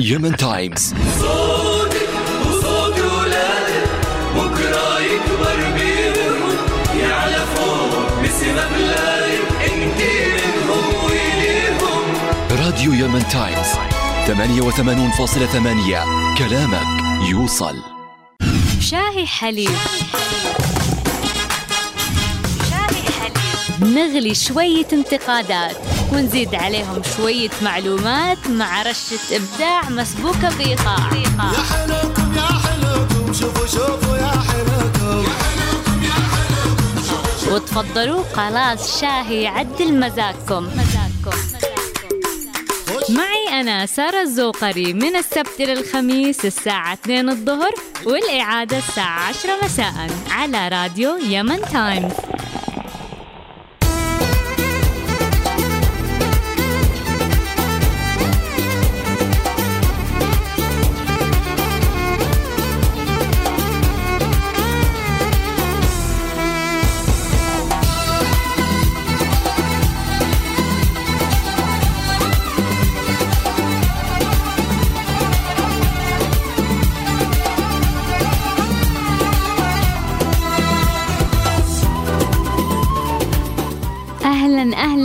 Yemen Times صوتك وصوت بكرة يكبر يعلى فوق انت وليهم راديو Yemen Times 88.8 كلامك يوصل. شاهي حليب. شاهي حليب. نغلي شوية انتقادات. ونزيد عليهم شوية معلومات مع رشة إبداع مسبوكة بإيقاع يا حلوكم يا حلوكم شوفوا شوفوا يا حلوكم وتفضلوا خلاص شاهي يعدل مزاجكم. مزاجكم معي أنا سارة الزوقري من السبت إلى الخميس الساعة 2 الظهر والإعادة الساعة 10 مساء على راديو يمن تايمز.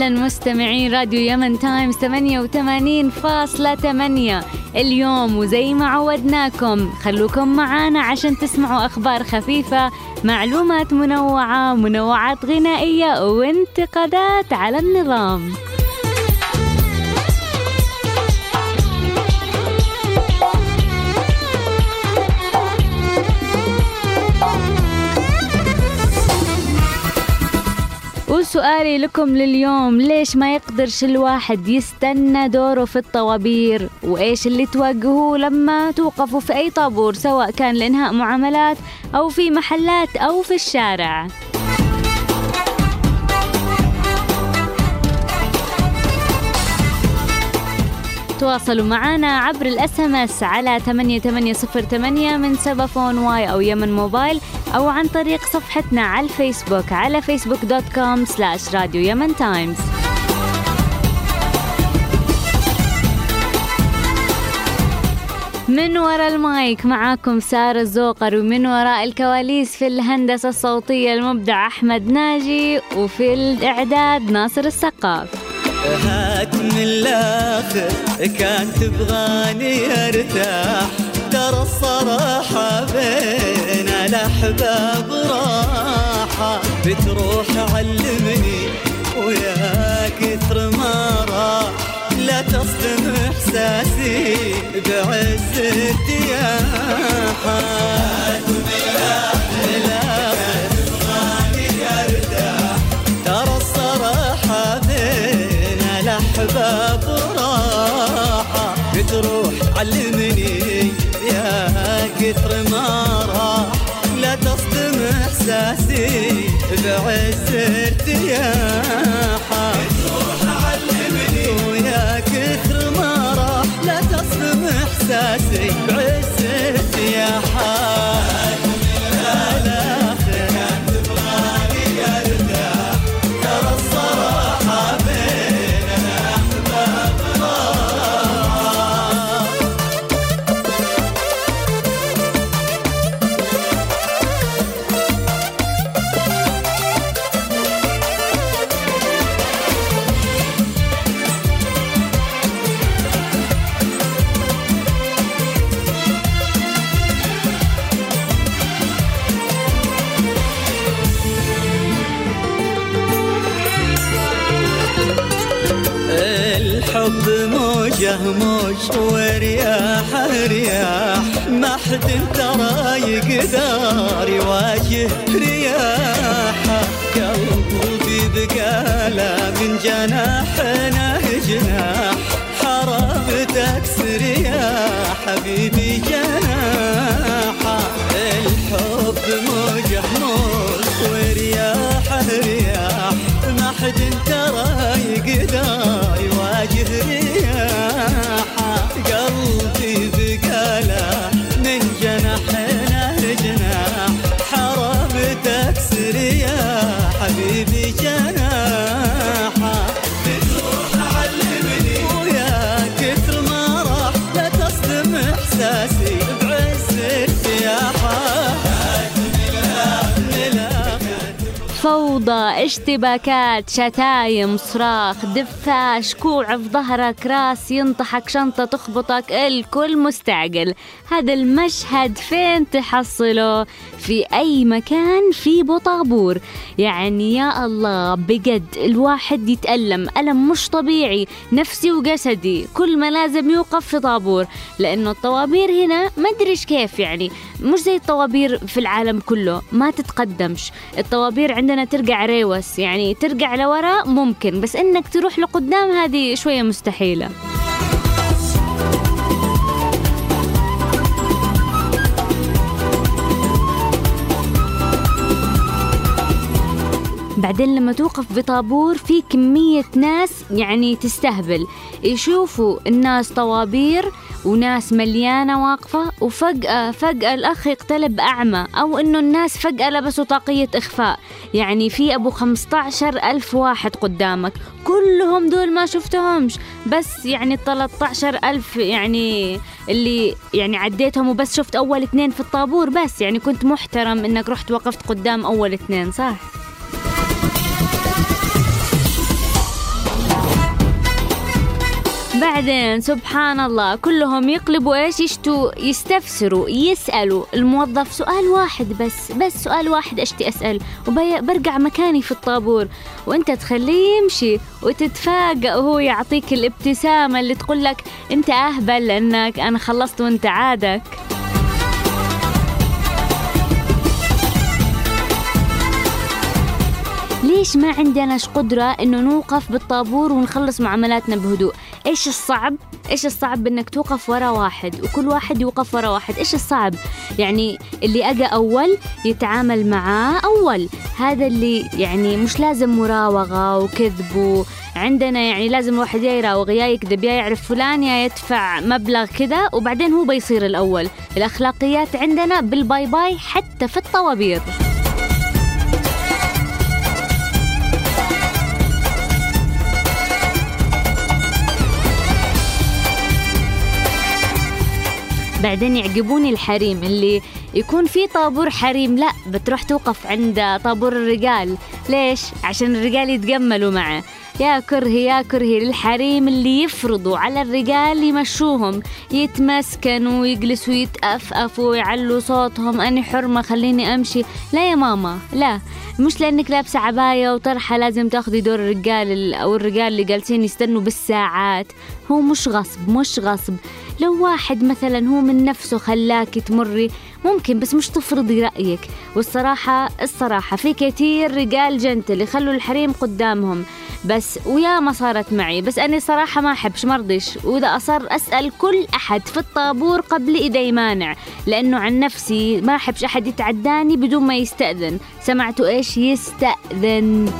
أهلا مستمعين راديو يمن تايمز 88.8 اليوم وزي ما عودناكم خلوكم معانا عشان تسمعوا أخبار خفيفة معلومات منوعة منوعات غنائية وانتقادات على النظام. وسؤالي لكم لليوم ليش ما يقدرش الواحد يستنى دوره في الطوابير؟ وإيش اللي تواجهوه لما توقفوا في أي طابور سواء كان لإنهاء معاملات أو في محلات أو في الشارع؟ تواصلوا معنا عبر ال SMS على 8808 من سبأفون Y أو Yemen Mobile أو عن طريق صفحتنا على الفيسبوك على Facebook dot com slash Radio Yemen Times من وراء المايك معاكم سارة الزوقر ومن وراء الكواليس في الهندسة الصوتية المبدع أحمد ناجي وفي الإعداد ناصر السقاف. هات من الآخر كان تبغاني أرتاح. ترى الصراحة بين الأحباب راحة. بتروح علمني ويا كثر ما راح. لا تصدم إحساسي بعز ارتياحها الأحباب راحة. بتروح علمني يا كثر ما راح. لا تصدم إحساسي بعز ارتياحة. بتروح علمني ويا كثر ما راح. لا تصدم إحساسي بعز يقدر يواجه رياحه قلبي بقاله من جناحنا اشتباكات شتايم صراخ دفاش كوع في ظهرك راس ينطحك شنطة تخبطك الكل مستعجل. هذا المشهد فين تحصله؟ في أي مكان؟ في بطابور يعني يا الله بجد الواحد يتألم. ألم مش طبيعي. نفسي وجسدي. كل ما لازم يوقف في طابور. لأنه الطوابير هنا ما أدري إيش كيف يعني. مش زي الطوابير في العالم كله. ما تتقدمش. الطوابير عندنا ترجع ريوس يعني ترجع لورا ممكن بس إنك تروح لقدام هذه شوية مستحيلة. بعدين لما توقف بطابور في كمية ناس يعني تستهبل. يشوفوا الناس طوابير وناس مليانة واقفة وفجأة فجأة الأخ يقتلب أعمى أو إنه الناس فجأة لبسوا طاقية إخفاء. يعني في أبو 15 ألف واحد قدامك. كلهم دول ما شفتهمش. بس يعني 13 ألف يعني اللي يعني عديتهم وبس شفت أول اثنين في الطابور بس. يعني كنت محترم إنك رحت وقفت قدام أول اثنين صح؟ بعدين سبحان الله كلهم يقلبوا إيش؟ يشتوا يستفسروا يسألوا. الموظف سؤال واحد بس بس سؤال واحد اشتي أسأل؟ وبرجع مكاني في الطابور. وأنت تخليه يمشي وتتفاجأ وهو يعطيك الابتسامة اللي تقول لك أنت أهبل لأنك أنا خلصت وأنت عادك. ليش ما عندناش قدرة إنه نوقف بالطابور ونخلص معاملاتنا بهدوء؟ إيش الصعب؟ إيش الصعب بإنك توقف ورا واحد وكل واحد يوقف ورا واحد؟ إيش الصعب؟ يعني اللي أجا أول يتعامل معاه أول، هذا اللي يعني مش لازم مراوغة وكذب عندنا يعني لازم الواحد يا يراوغ يا يكذب يا يعرف فلان يا يدفع مبلغ كذا وبعدين هو بيصير الأول، الأخلاقيات عندنا بالباي باي حتى في الطوابير. بعدين يعجبوني الحريم اللي يكون في طابور حريم. لا بتروح توقف عند طابور الرجال. ليش؟ عشان الرجال يتجملوا معه. يا كرهي يا كرهي للحريم اللي يفرضوا على الرجال يمشوهم. يتمسكنوا ويجلسوا يتأفأفوا ويعلوا صوتهم. أنا حرمة خليني أمشي. لا يا ماما لا. مش لأنك لابسة عباية وطرحة لازم تاخدي دور الرجال ال- أو الرجال اللي جالسين يستنوا بالساعات. هو مش غصب مش غصب. لو واحد مثلا هو من نفسه خلاك تمري ممكن بس مش تفرضي رأيك. والصراحة الصراحة في كتير رجال جنتل يخلوا الحريم قدامهم. بس ويا ما صارت معي بس أنا صراحة ما أحبش مرضش وإذا أصر أسأل كل أحد في الطابور قبل إذا يمانع. لأنه عن نفسي ما أحبش أحد يتعداني بدون ما يستأذن. سمعتوا إيش؟ يستأذن.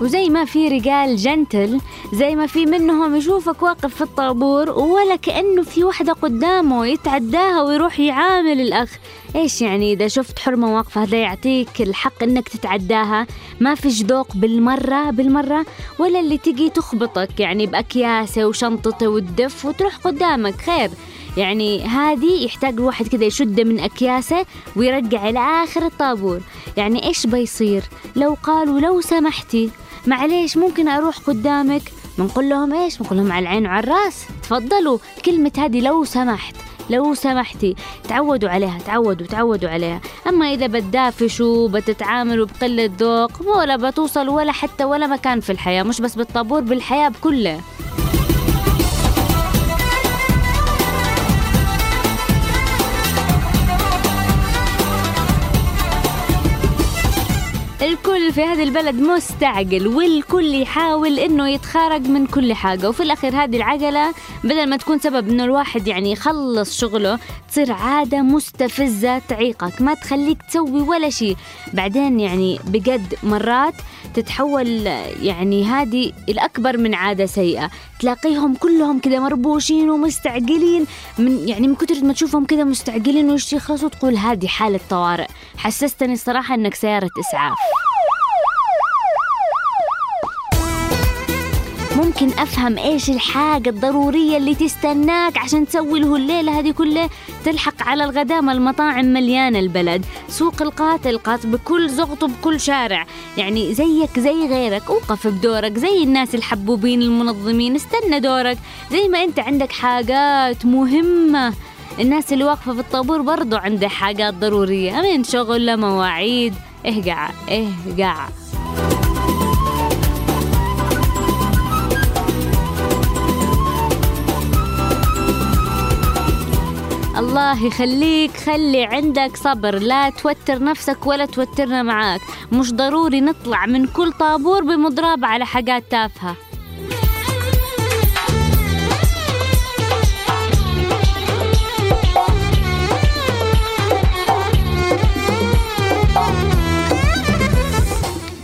وزي ما في رجال جنتل زي ما في منهم يشوفك واقف في الطابور ولا كأنه في وحدة قدامه يتعداها ويروح يعامل الأخ. إيش يعني إذا شفت حرمة واقفة؟ هذا يعطيك الحق إنك تتعداها. ما فيش ذوق بالمرة بالمرة ولا اللي تجي تخبطك يعني بأكياسة وشنطته والدف وتروح قدامك. خير. يعني هذه يحتاج الواحد كذا يشد من أكياسة ويرجع إلى آخر الطابور. يعني إيش بيصير؟ لو قالوا لو سمحتي. معليش ممكن أروح قدامك؟ بنقول لهم إيش؟ بنقول لهم على العين وعلى الرأس. تفضلوا كلمة هذه لو سمحت لو سمحتي. تعودوا عليها تعودوا تعودوا عليها. أما إذا بتدافشوا بتتعاملوا بقلة ذوق ولا بتوصل ولا حتى ولا مكان في الحياة مش بس بالطابور بالحياة بكله. الكل في هذه البلد مستعجل والكل يحاول إنه يتخارج من كل حاجة. وفي الأخير هذه العجلة بدل ما تكون سبب إنه الواحد يعني يخلص شغله تصير عادة مستفزة تعيقك. ما تخليك تسوي ولا شيء. بعدين يعني بجد مرات تتحول يعني هذه الأكبر من عادة سيئة. تلاقيهم كلهم كذا مربوشين ومستعجلين من يعني من كثر ما تشوفهم كذا مستعجلين وش يخلصوا تقول هذه حالة طوارئ. حسستني الصراحة إنك سيارة إسعاف. ممكن أفهم إيش الحاجة الضرورية اللي تستناك عشان تسوي له الليلة هذه كلها؟ تلحق على الغداء المطاعم مليانة البلد سوق القاتل قات بكل زغط وبكل شارع يعني زيك زي غيرك اوقف بدورك زي الناس الحبوبين المنظمين استنى دورك زي ما أنت عندك حاجات مهمة. الناس اللي واقفة في الطابور برضو عندها حاجات ضرورية من شغل لمواعيد اهقع اهقع الله يخليك خلي عندك صبر. لا توتر نفسك ولا توترنا معاك. مش ضروري نطلع من كل طابور بمضراب على حاجات تافهة.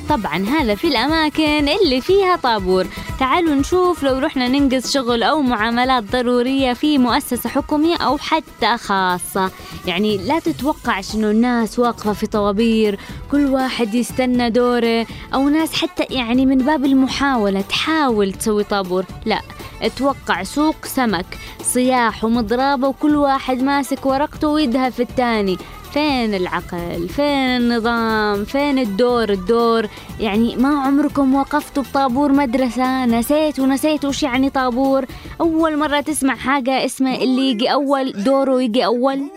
طبعا هذا في الأماكن اللي فيها طابور. تعالوا نشوف لو رحنا ننقذ شغل أو معاملات ضرورية في مؤسسة حكومية أو حتى خاصة. يعني لا تتوقعش إنه الناس واقفة في طوابير كل واحد يستنى دوره أو ناس حتى يعني من باب المحاولة تحاول تسوي طابور. لا أتوقع سوق سمك صياح ومضرابة وكل واحد ماسك ورقته ويدها في التاني. فين العقل؟ فين النظام؟ فين الدور؟ الدور يعني ما عمركم وقفتوا بطابور مدرسة؟ نسيت ونسيت وش يعني طابور؟ أول مرة تسمع حاجة اسمها اللي يجي أول دوره يجي أول؟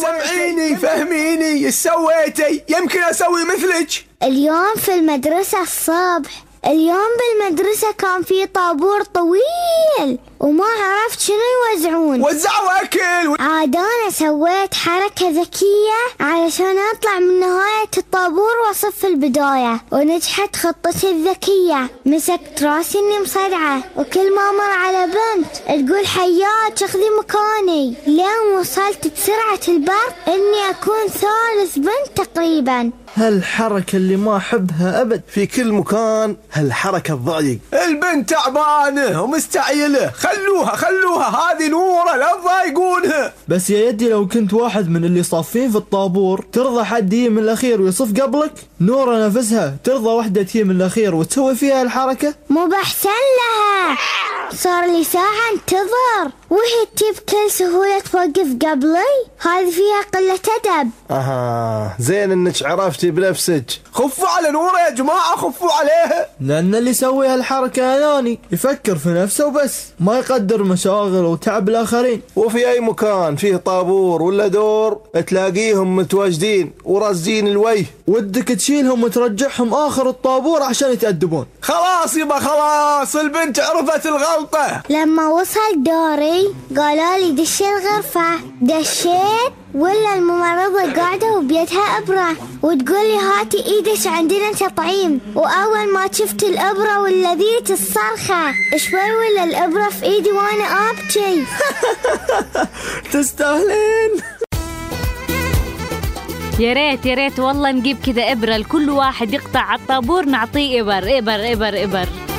سمعيني فهميني إيش سويتي؟ يمكن أسوي مثلك. اليوم في المدرسة الصبح اليوم بالمدرسة كان في طابور طويل. وما عرفت شنو يوزعون. وزعوا أكل. عاد أنا سويت حركة ذكية علشان أطلع من نهاية الطابور وأصف في البداية. ونجحت خطتي الذكية. مسكت راسي إني مصرعة. وكل ما مر على بنت تقول حياك اخذي مكاني. لين وصلت بسرعة البرق إني أكون ثالث بنت تقريبا. هالحركة اللي ما أحبها أبد. في كل مكان هالحركة الضايق. البنت تعبانة ومستعيلة. خلوها خلوها. هذه نورة لا تضايقونها بس يا يدي لو كنت واحد من اللي صافين في الطابور ترضى حد يجي من الأخير ويصف قبلك؟ نورة نفسها ترضى واحدة تجي من الأخير وتسوي فيها الحركة؟ مو بحسن لها. صار لي ساعة انتظر. وهي تجيب بكل سهولة توقف قبلي؟ هذه فيها قلة أدب. أها زين إنك عرفتي بنفسك. خفوا على نورة يا جماعة خفوا عليها لأن اللي يسوي هالحركة أناني. يفكر في نفسه وبس ما يقدر مشاغل وتعب الآخرين. وفي أي مكان؟ فيه طابور ولا دور؟ تلاقيهم متواجدين ورازين الوجه. ودك تشيلهم وترجعهم آخر الطابور عشان يتأدبون. خلاص يبا خلاص. البنت عرفت الغلطة. لما وصل دوري قالوا لي دشي الغرفة. دشيت ولا الممرضة قاعدة وبيدها إبرة. وتقول لي هاتي إيدك عندنا تطعيم وأول ما شفت الإبرة واللذيت الصرخة. شوي ولا الإبرة في إيدي وأنا أبكي؟ تستاهلين. يا ريت يا ريت والله نجيب كذا إبرة. لكل واحد يقطع على الطابور نعطيه إبر إبر إبر إبر.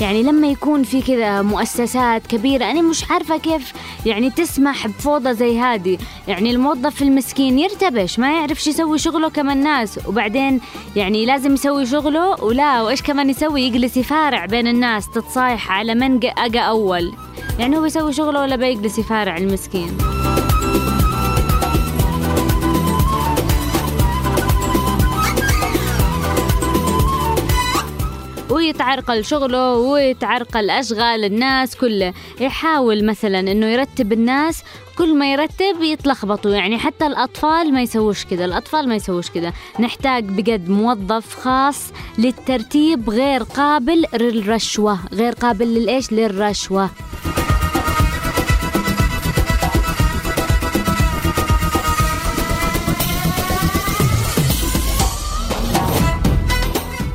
يعني لما يكون في كذا مؤسسات كبيرة أنا مش عارفة كيف يعني تسمح بفوضى زي هذه. يعني الموظف المسكين يرتبش ما يعرفش يسوي شغله كما الناس. وبعدين يعني لازم يسوي شغله ولا وإيش كمان يسوي؟ يجلس يفارع بين الناس تتصايح على من أجا أول. يعني هو يسوي شغله ولا بيجلس يفارع المسكين؟ ويتعرقل شغله ويتعرقل أشغال الناس كله يحاول مثلا إنه يرتب الناس كل ما يرتب يتلخبطوا. يعني حتى الأطفال ما يسووش كذا الأطفال ما يسووش كذا نحتاج بجد موظف خاص للترتيب غير قابل للرشوة غير قابل للإيش؟ للرشوة.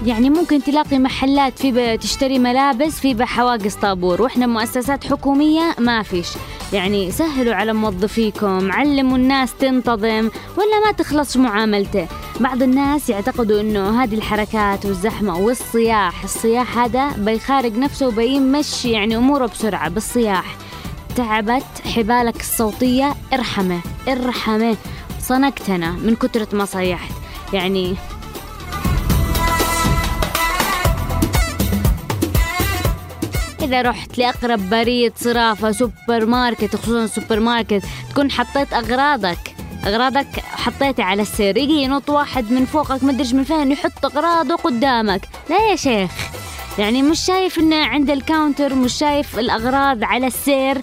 يعني ممكن تلاقي محلات في تشتري ملابس في حواجز طابور وإحنا مؤسسات حكومية ما فيش. يعني سهلوا على موظفيكم علموا الناس تنتظم ولا ما تخلص معاملته. بعض الناس يعتقدوا إنه هذه الحركات والزحمة والصياح الصياح هذا بيخارج نفسه وبيمشي يعني أموره بسرعة بالصياح. تعبت حبالك الصوتية ارحمه ارحمه. صنقتنا من كترة ما صيحت. يعني إذا رحت لأقرب بريد صرافة سوبر ماركت خصوصا سوبر ماركت تكون حطيت أغراضك. أغراضك حطيتها على السير. يجي ينط واحد من فوقك مدري من فين يحط أغراضه قدامك. لا يا شيخ. يعني مش شايف إنه عند ال counter مش شايف الأغراض على السير.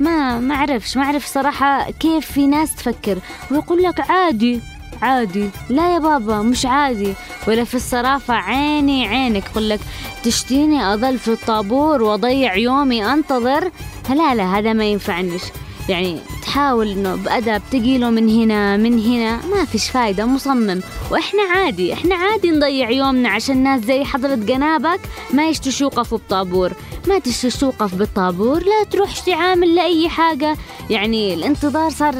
ما ما أعرفش ما أعرف صراحة كيف في ناس تفكر. ويقول لك عادي. عادي. لا يا بابا مش عادي. ولا في الصرافة عيني عينك. يقول لك تشتيني أظل في الطابور وأضيع يومي أنتظر؟ لا لا هذا ما ينفعنيش. يعني تحاول إنه بأدب تجيله من هنا من هنا. ما فيش فايدة مصمم. وإحنا عادي إحنا عادي نضيع يومنا عشان ناس زي حضرة جنابك ما يشتوش يوقفوا بطابور ما تشتوش توقف بالطابور لا تروح تعامل لأي حاجة. يعني الانتظار صار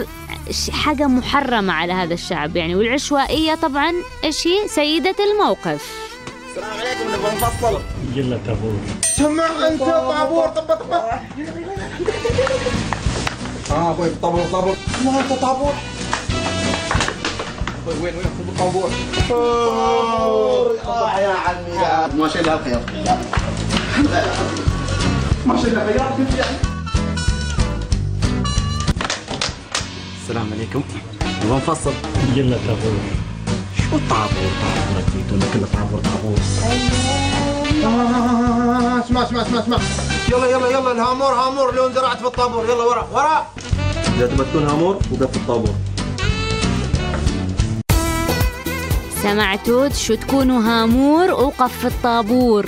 حاجة محرمة على هذا الشعب يعني. والعشوائية طبعا إيش هي؟ سيدة الموقف. السلام عليكم نبغى نفصل. جلة طابور. سمع أنت طابور. طب طب آه أخوي طابور طابور. ما أنت طابور. أخوي وين وين؟ في الطابور. طابور يا عمي. ما شاء الله الخير ما شاء الله خيار السلام عليكم. نبغى نفصل. جلة طابور شو طابور طابور أكيد ولا كله طابور طابور؟ آه، اسمع اسمع اسمع اسمع. يلا يلا يلا الهامور هامور لو انزرعت في الطابور. يلا ورا ورا. إذا تبى تكون هامور وقف في الطابور. سمعتوا شو تكونوا هامور اوقف في الطابور.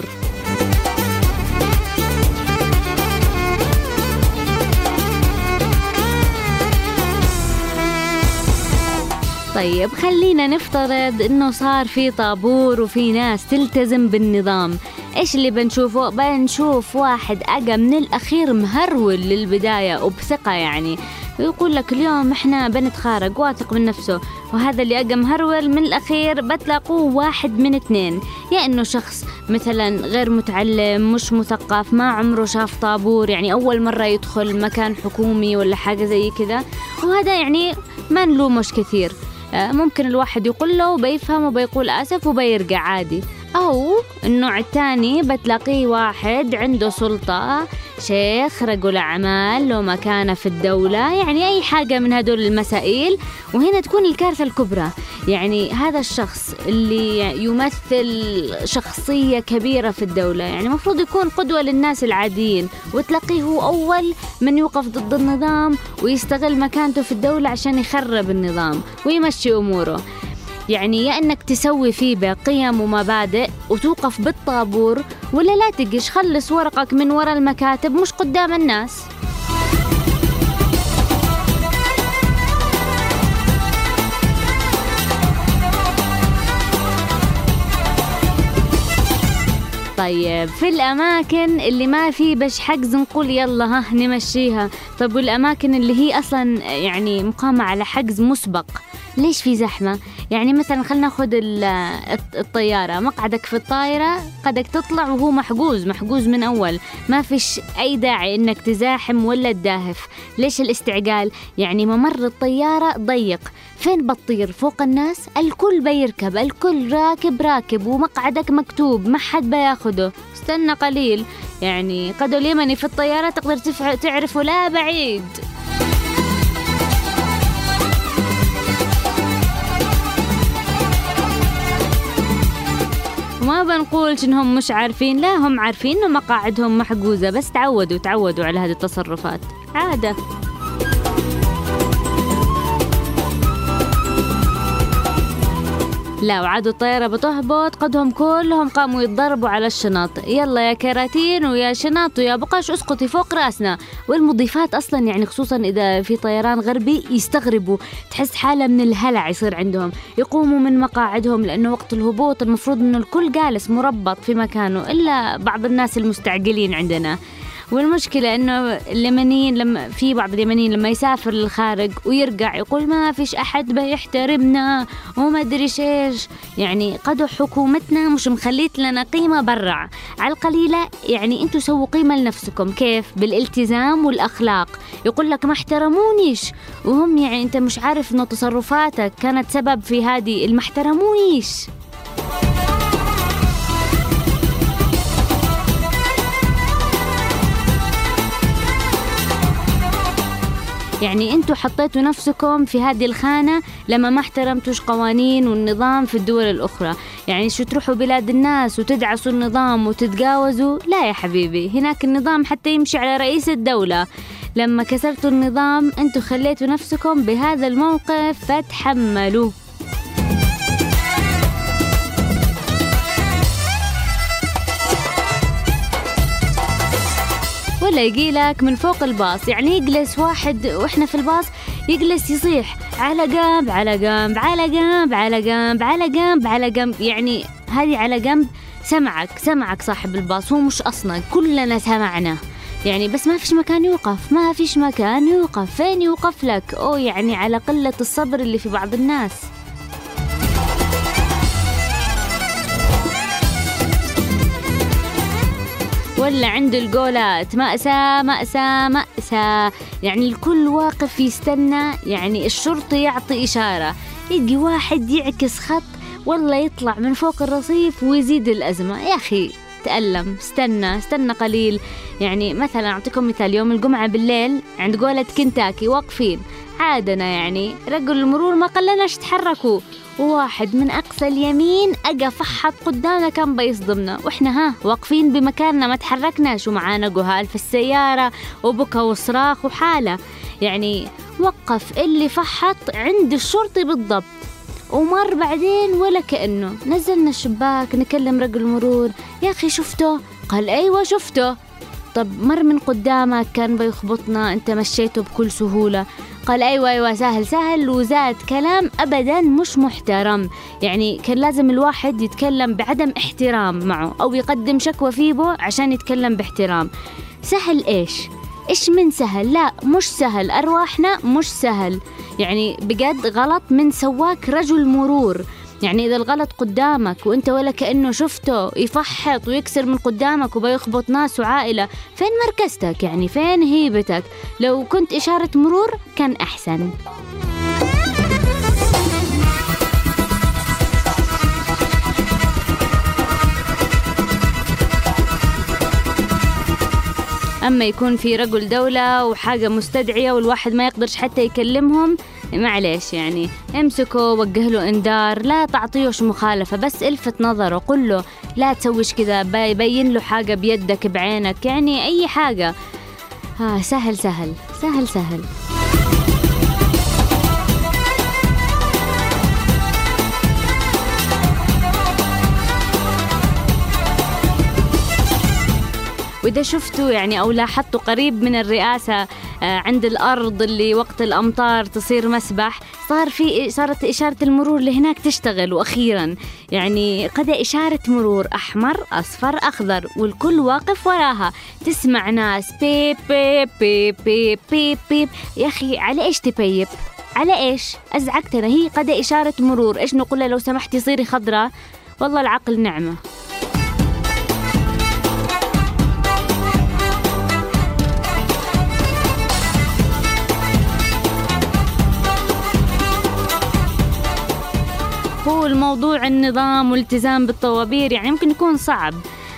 طيب خلينا نفترض إنه صار في طابور وفي ناس تلتزم بالنظام. إيش اللي بنشوفه؟ بنشوف واحد اجا من الأخير مهرول للبداية وبثقة يعني. ويقول لك اليوم إحنا بنتخارج واثق من نفسه وهذا اللي اجا مهرول من الأخير بتلاقوه واحد من اثنين. يا إنه شخص مثلا غير متعلم مش مثقف ما عمره شاف طابور يعني أول مرة يدخل مكان حكومي ولا حاجة زي كذا وهذا يعني ما نلومش كثير. ممكن الواحد يقول له وبيفهم وبيقول آسف وبيرجع عادي. أو النوع الثاني بتلاقيه واحد عنده سلطة. شيخ رجل أعمال له مكانة في الدولة يعني أي حاجة من هدول المسائل. وهنا تكون الكارثة الكبرى. يعني هذا الشخص اللي يمثل شخصية كبيرة في الدولة. يعني المفروض يكون قدوة للناس العاديين. وتلاقيه هو أول من يوقف ضد النظام ويستغل مكانته في الدولة عشان يخرب النظام ويمشي أموره. يعني يا إنك تسوي فيه بقيم ومبادئ وتوقف بالطابور ولا لا تقش خلص ورقك من ورا المكاتب مش قدام الناس. طيب في الأماكن اللي ما في بش حجز نقول يلا ها نمشيها. طب والأماكن اللي هي أصلا يعني مقامة على حجز مسبق. ليش في زحمة؟ يعني مثلا خلينا ناخذ ال- الط- الطيارة مقعدك في الطائرة قدك تطلع وهو محجوز محجوز من أول. ما فيش أي داعي إنك تزاحم ولا تداهف. ليش الاستعجال؟ يعني ممر الطيارة ضيق. فين بتطير؟ فوق الناس؟ الكل بيركب الكل راكب راكب ومقعدك مكتوب ما حد بياخده. استنى قليل. يعني قدو اليمني في الطيارة تقدر تعرفه لا بعيد. وما بنقولش انهم مش عارفين لا هم عارفين إنه مقاعدهم محجوزة بس تعودوا تعودوا على هذه التصرفات. عادة. لا وعادوا الطيارة بتهبط قدهم كلهم قاموا يتضربوا على الشنط. يلا يا كراتين ويا شنط ويا بقاش اسقطي فوق راسنا. والمضيفات أصلا يعني خصوصا إذا في طيران غربي يستغربوا. تحس حالة من الهلع يصير عندهم. يقوموا من مقاعدهم لأنه وقت الهبوط المفروض إنه الكل جالس مربط في مكانه إلا بعض الناس المستعجلين عندنا. والمشكلة إنه اليمنيين لما في بعض اليمنيين لما يسافر للخارج ويرجع يقول ما فيش أحد بيحترمنا وما أدري إيش. يعني قدر حكومتنا مش مخليت لنا قيمة برا. على القليلة يعني أنتوا سووا قيمة لنفسكم. كيف؟ بالالتزام والأخلاق. يقول لك ما احترمونيش. وهم يعني أنت مش عارف إنه تصرفاتك كانت سبب في هذه ما احترمونيش. يعني أنتوا حطيتوا نفسكم في هذه الخانة لما ما احترمتوش قوانين والنظام في الدول الأخرى. يعني شو تروحوا بلاد الناس وتدعسوا النظام وتتجاوزوا؟ لا يا حبيبي هناك النظام حتى يمشي على رئيس الدولة. لما كسرتوا النظام أنتوا خليتوا نفسكم بهذا الموقف فتحملوا ولا يجيلك من فوق الباص. يعني يجلس واحد وإحنا في الباص يجلس يصيح على جنب على جنب على جنب على جنب على جنب على جنب. يعني هذه على جنب سمعك سمعك صاحب الباص هو مش أصلا كلنا سمعنا. يعني بس ما فيش مكان يوقف ما فيش مكان يوقف فين يوقف لك؟ أو يعني على قلة الصبر اللي في بعض الناس. ولا عند الجولات. مأساة مأساة مأساة. يعني الكل واقف يستنى. يعني الشرطي يعطي إشارة. يجي واحد يعكس خط والله يطلع من فوق الرصيف ويزيد الأزمة. يا أخي تألم. استنى استنى قليل. يعني مثلا أعطيكم مثال يوم الجمعة بالليل عند جولة كنتاكي واقفين. عادنا يعني رجل المرور ما قلناش تحركوا. وواحد من أقصى اليمين أجا فحط قدامنا كان بيصدمنا وإحنا ها واقفين بمكاننا ما تحركناش ومعانا جهال في السيارة وبكى وصراخ وحالة. يعني وقف اللي فحط عند الشرطي بالضبط. ومر بعدين ولا كأنه. نزلنا الشباك نكلم رجل المرور يا أخي شفته؟ قال أيوة شفته. طب مر من قدامك كان بيخبطنا أنت مشيته بكل سهولة. قال أيوه أيوه سهل سهل وزاد كلام ابدا مش محترم. يعني كان لازم الواحد يتكلم بعدم احترام معه أو يقدم شكوى فيبو عشان يتكلم باحترام. سهل إيش؟ إيش من سهل؟ لا مش سهل. أرواحنا مش سهل. يعني بجد غلط من سواك رجل مرور. يعني إذا الغلط قدامك وأنت ولا كأنه شفته يفحط ويكسر من قدامك وبيخبط ناس وعائلة فين مركزتك؟ يعني فين هيبتك؟ لو كنت إشارة مرور كان أحسن. أما يكون في رجل دولة وحاجة مستدعية والواحد ما يقدرش حتى يكلمهم معليش يعني امسكه وجه له انذار لا تعطيهش مخالفة بس الفت نظره قل له لا تسويش كذا بين له حاجة بيدك بعينك يعني أي حاجة. آه سهل سهل سهل سهل. وإذا شفتوا يعني أو لاحظتوا قريب من الرئاسة آه، عند الأرض اللي وقت الأمطار تصير مسبح صار في صارت إشارة المرور لهناك تشتغل. وأخيرا يعني قد إشارة مرور أحمر أصفر أخضر والكل واقف وراها. تسمع ناس بيب بيب بيب بيب بيب, بيب. يا أخي على إيش تبيب؟ على إيش؟ أزعجتنا. هي قد إشارة مرور. إيش نقول لو سمحتي صيري خضراء. والله العقل نعمة. هو الموضوع النظام والالتزام بالطوابير يعني يمكن يكون صعب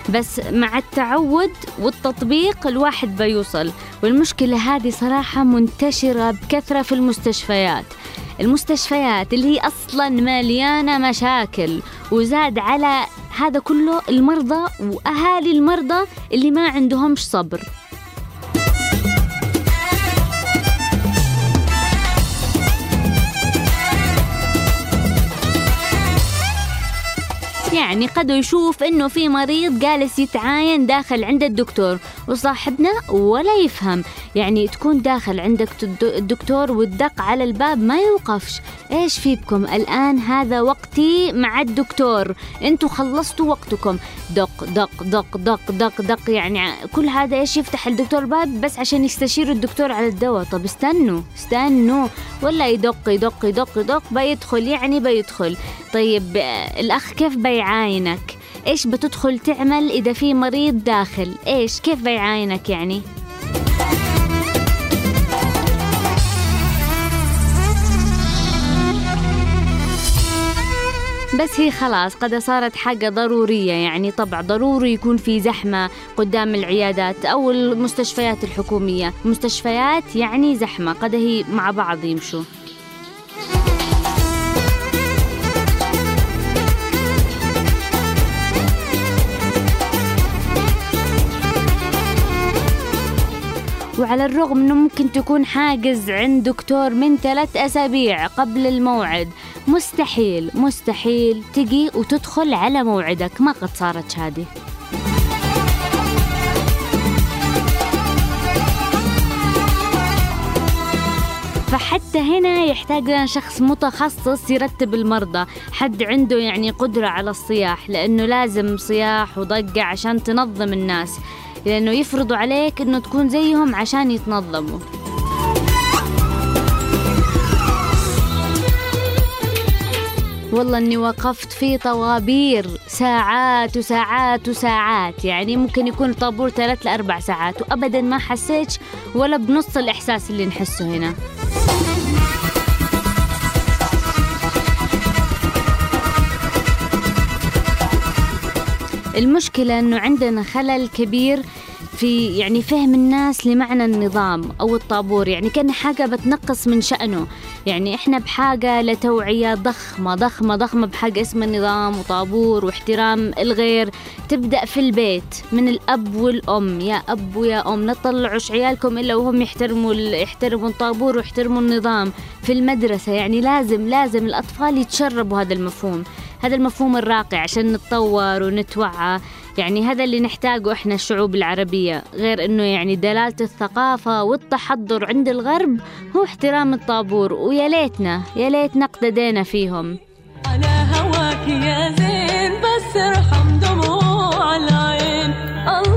بس مع التعود والتطبيق الواحد بيوصل. والمشكلة هذه صراحة منتشرة بكثرة في المستشفيات. المستشفيات اللي هي أصلا مليانة مشاكل وزاد على هذا كله المرضى وأهالي المرضى اللي ما عندهمش صبر. يعني قد يشوف إنه في مريض جالس يتعاين داخل عند الدكتور وصاحبنا ولا يفهم. يعني تكون داخل عندك الدكتور والدق على الباب ما يوقفش. إيش في بكم الآن هذا وقتي مع الدكتور. إنتوا خلصتوا وقتكم. دق دق دق دق دق دق. يعني كل هذا إيش يفتح الدكتور الباب بس عشان يستشير الدكتور على الدواء. طب استنوا استنوا. ولا يدق يدق يدق يدق. بيدخل يعني بيدخل. طيب الأخ كيف بيعاينك إيش بتدخل تعمل إذا في مريض داخل؟ إيش؟ كيف بيعاينك يعني؟ بس هي خلاص قد صارت حاجة ضرورية يعني طبعا ضروري يكون في زحمة قدام العيادات أو المستشفيات الحكومية. مستشفيات يعني زحمة قد هي مع بعض يمشوا. وعلى الرغم إنه ممكن تكون حاجز عند دكتور من ثلاث أسابيع قبل الموعد مستحيل مستحيل تجي وتدخل على موعدك. ما قد صارت هذه. فحتى هنا يحتاج لنا شخص متخصص يرتب المرضى. حد عنده يعني قدرة على الصياح لأنه لازم صياح وضجة عشان تنظم الناس. لأنه يفرضوا عليك أنه تكون زيهم عشان يتنظموا. والله إني وقفت في طوابير ساعات وساعات وساعات يعني ممكن يكون طابور ثلاث لأربع ساعات وابدا ما حسيتش ولا بنص الإحساس اللي نحسه هنا. المشكلة إنه عندنا خلل كبير في يعني فهم الناس لمعنى النظام أو الطابور يعني كأن حاجة بتنقص من شأنه. يعني إحنا بحاجة لتوعية ضخمة ضخمة ضخمة بحاجة اسمها نظام وطابور واحترام الغير. تبدأ في البيت من الأب والأم يا أب ويا أم. لا تطلعوش عيالكم إلا وهم يحترموا يحترموا الطابور ويحترموا النظام. في المدرسة يعني لازم لازم الأطفال يتشربوا هذا المفهوم هذا المفهوم الراقي عشان نتطور ونتوعى. يعني هذا اللي نحتاجه إحنا الشعوب العربية غير إنه يعني دلالة الثقافة والتحضر عند الغرب هو احترام الطابور ويا ليتنا يا ليتنا اقتدينا فيهم. على هواك يا زين بس ارحم دموع العين الله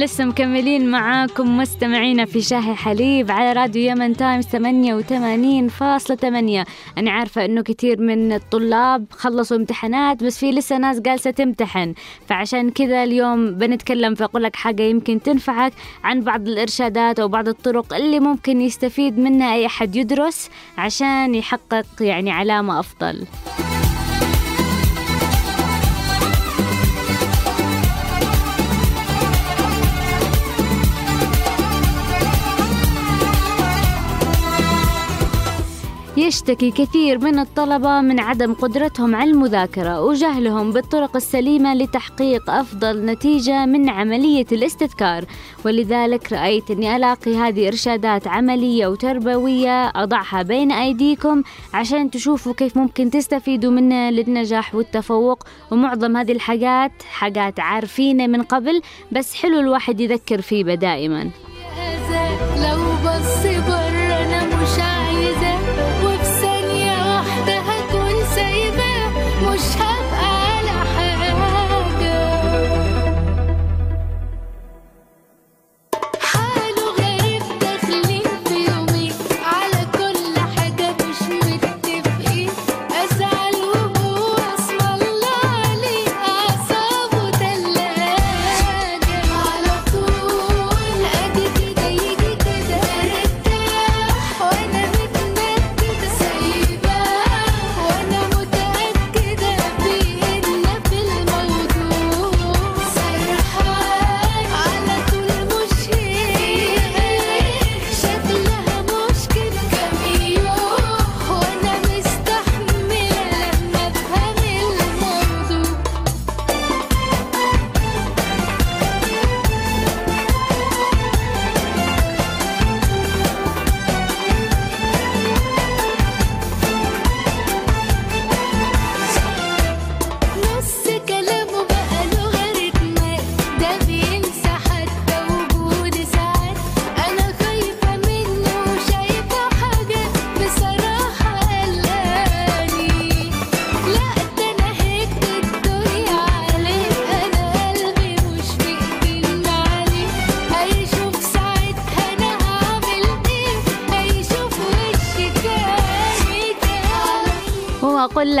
لسه مكملين معاكم مستمعينا في شاهي حليب على راديو يمن تايمز 88.8 أنا عارفة إنه كثير من الطلاب خلصوا امتحانات بس في لسه ناس جالسة تمتحن. فعشان كذا اليوم بنتكلم فأقول لك حاجة يمكن تنفعك عن بعض الإرشادات أو بعض الطرق اللي ممكن يستفيد منها أي أحد يدرس عشان يحقق يعني علامة أفضل. يشتكي كثير من الطلبة من عدم قدرتهم على المذاكرة وجهلهم بالطرق السليمة لتحقيق أفضل نتيجة من عملية الاستذكار. ولذلك رأيت أني ألاقي هذه إرشادات عملية وتربوية أضعها بين أيديكم عشان تشوفوا كيف ممكن تستفيدوا منها للنجاح والتفوق. ومعظم هذه الحاجات حاجات عارفينها من قبل بس حلو الواحد يذكر فيه دائما لو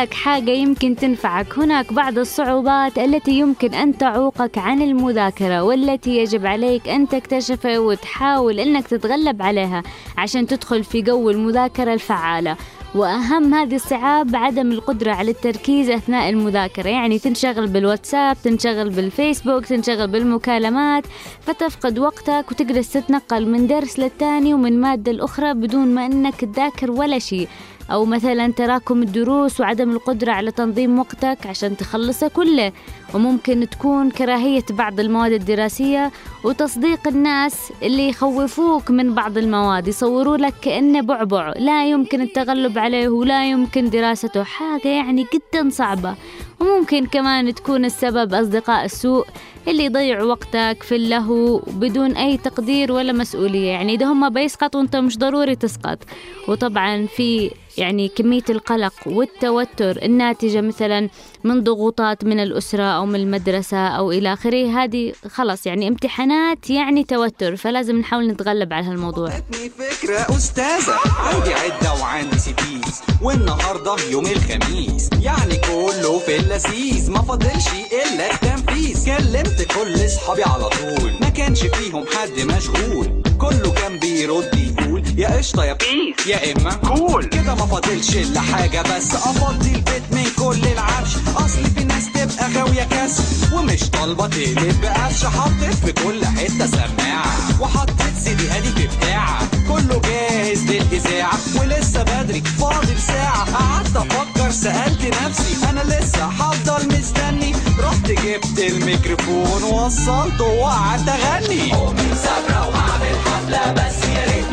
لك حاجة يمكن تنفعك. هناك بعض الصعوبات التي يمكن أن تعوقك عن المذاكرة والتي يجب عليك أن تكتشفها وتحاول أنك تتغلب عليها عشان تدخل في جو المذاكرة الفعالة. وأهم هذه الصعاب عدم القدرة على التركيز أثناء المذاكرة. يعني تنشغل بالواتساب تنشغل بالفيسبوك تنشغل بالمكالمات فتفقد وقتك وتجلس تتنقل من درس للتاني ومن مادة الأخرى بدون ما أنك تذاكر ولا شيء. أو مثلا تراكم الدروس وعدم القدرة على تنظيم وقتك عشان تخلصه كله. وممكن تكون كراهية بعض المواد الدراسية وتصديق الناس اللي يخوفوك من بعض المواد يصوروا لك كأنه بعبع لا يمكن التغلب عليه ولا يمكن دراسته حاجة يعني جدا صعبة. وممكن كمان تكون السبب أصدقاء السوء اللي يضيعوا وقتك في اللهو بدون أي تقدير ولا مسؤولية. يعني إذا هم بيسقطوا أنت مش ضروري تسقط. وطبعا في يعني كمية القلق والتوتر الناتجة مثلا من ضغوطات من الأسرة أو من المدرسة أو إلى آخره. هذه خلاص يعني امتحانات يعني توتر فلازم نحاول نتغلب على هالموضوع. جاتني فكرة أستاذة. عندي عدة وعندي CDs والنهاردة يوم الخميس. يعني كله في اللذيذ. ما فاضلش إلا التنفيذ. كلمت كل صحابي على طول. ما كانش فيهم حد مشغول. كله كان بيرد يقول يا قشطة يا peace يا إما cool كده ما فاضلش إلا حاجة بس. أفضي البيت من كل العفش أصل في ناس تبقى غاوية كسر ومش طالبة تقلب بقفش. حطيت في كل حتة سماعة وحطيت سيدي أدي في بتاعة. كله جاهز للإذاعة ولسه بدري فاضل ساعة. قعدت أفكر سألت نفسي أنا لسه هفضل مستني. رحت جبت الميكروفون ووصلته وقعدت أغني. قومي مسافرة وهعمل حفلة بس يا ريت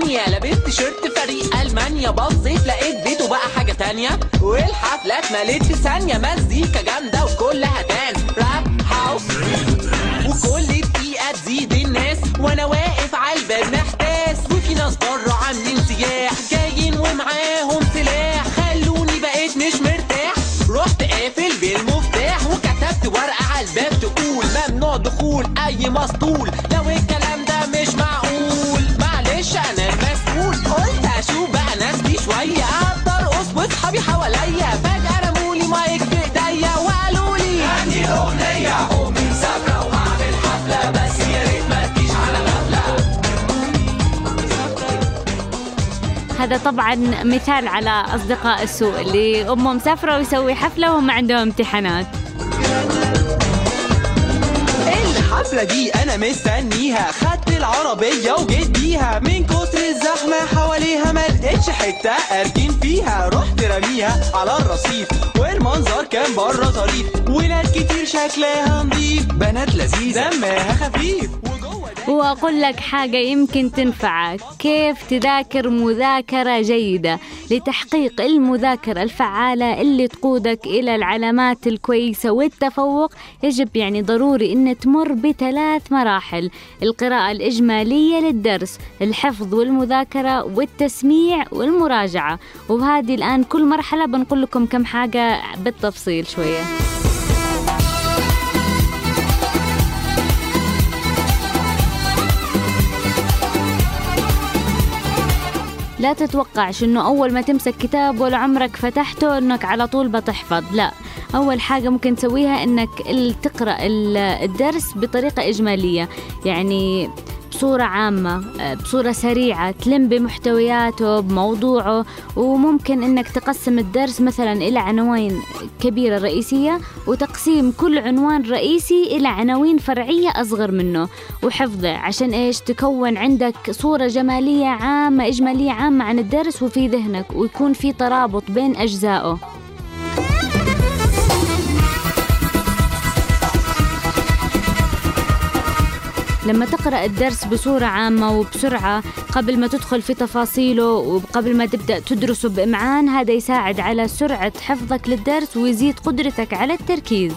8 لبست شيرت فريق ألمانيا. بصيت لقيت بيته بقى حاجة تانية. والحفلة اتملت في ثانية. مزيكا جامدة وكلها دانس راب هاوس وكل دقيقة تزيد الناس. وأنا واقف على الباب محتاس. وفي ناس بره عاملين سياح. جايين ومعاهم سلاح. خلوني بقيت مش مرتاح. رحت قافل بالمفتاح وكتبت ورقة على الباب تقول ممنوع دخول أي مسطول. هذا طبعا مثال على أصدقاء السوء اللي أمه مسافرة ويسوي حفلة وهم عندهم امتحانات. الحفلة دي أنا مستنيها. خدت العربية وجيت بيها من كتر الزحمة حواليها ما لقيتش حتة أركن فيها. رحت رميها على الرصيف والمنظر كان بره طريف. ولاد كتير شكلها نضيف. بنات لذيذة دمها خفيف. وأقول لك حاجة يمكن تنفعك كيف تذاكر مذاكرة جيدة؟ لتحقيق المذاكرة الفعالة اللي تقودك إلى العلامات الكويسة والتفوق يجب يعني ضروري أن تمر بثلاث مراحل. القراءة الإجمالية للدرس الحفظ والمذاكرة والتسميع والمراجعة. وبهذه الآن كل مرحلة بنقول لكم كم حاجة بالتفصيل شوية. لا تتوقعش إنه أول ما تمسك كتاب ولا عمرك فتحته إنك على طول بتحفظ لا. أول حاجة ممكن تسويها إنك تقرأ ال- الدرس بطريقة إجمالية. يعني بصورة عامة آه، بصورة سريعة تلم بمحتوياته بموضوعه وممكن إنك تقسم الدرس مثلا إلى عناوين كبيرة رئيسية وتقسيم كل عنوان رئيسي إلى عناوين فرعية أصغر منه. وحفظه عشان إيش؟ تكون عندك صورة جمالية عامة إجمالية عامة عن الدرس وفي ذهنك ويكون في ترابط بين أجزائه. لما تقرأ الدرس بصورة عامة وبسرعة قبل ما تدخل في تفاصيله وقبل ما تبدأ تدرسه بإمعان هذا يساعد على سرعة حفظك للدرس ويزيد قدرتك على التركيز.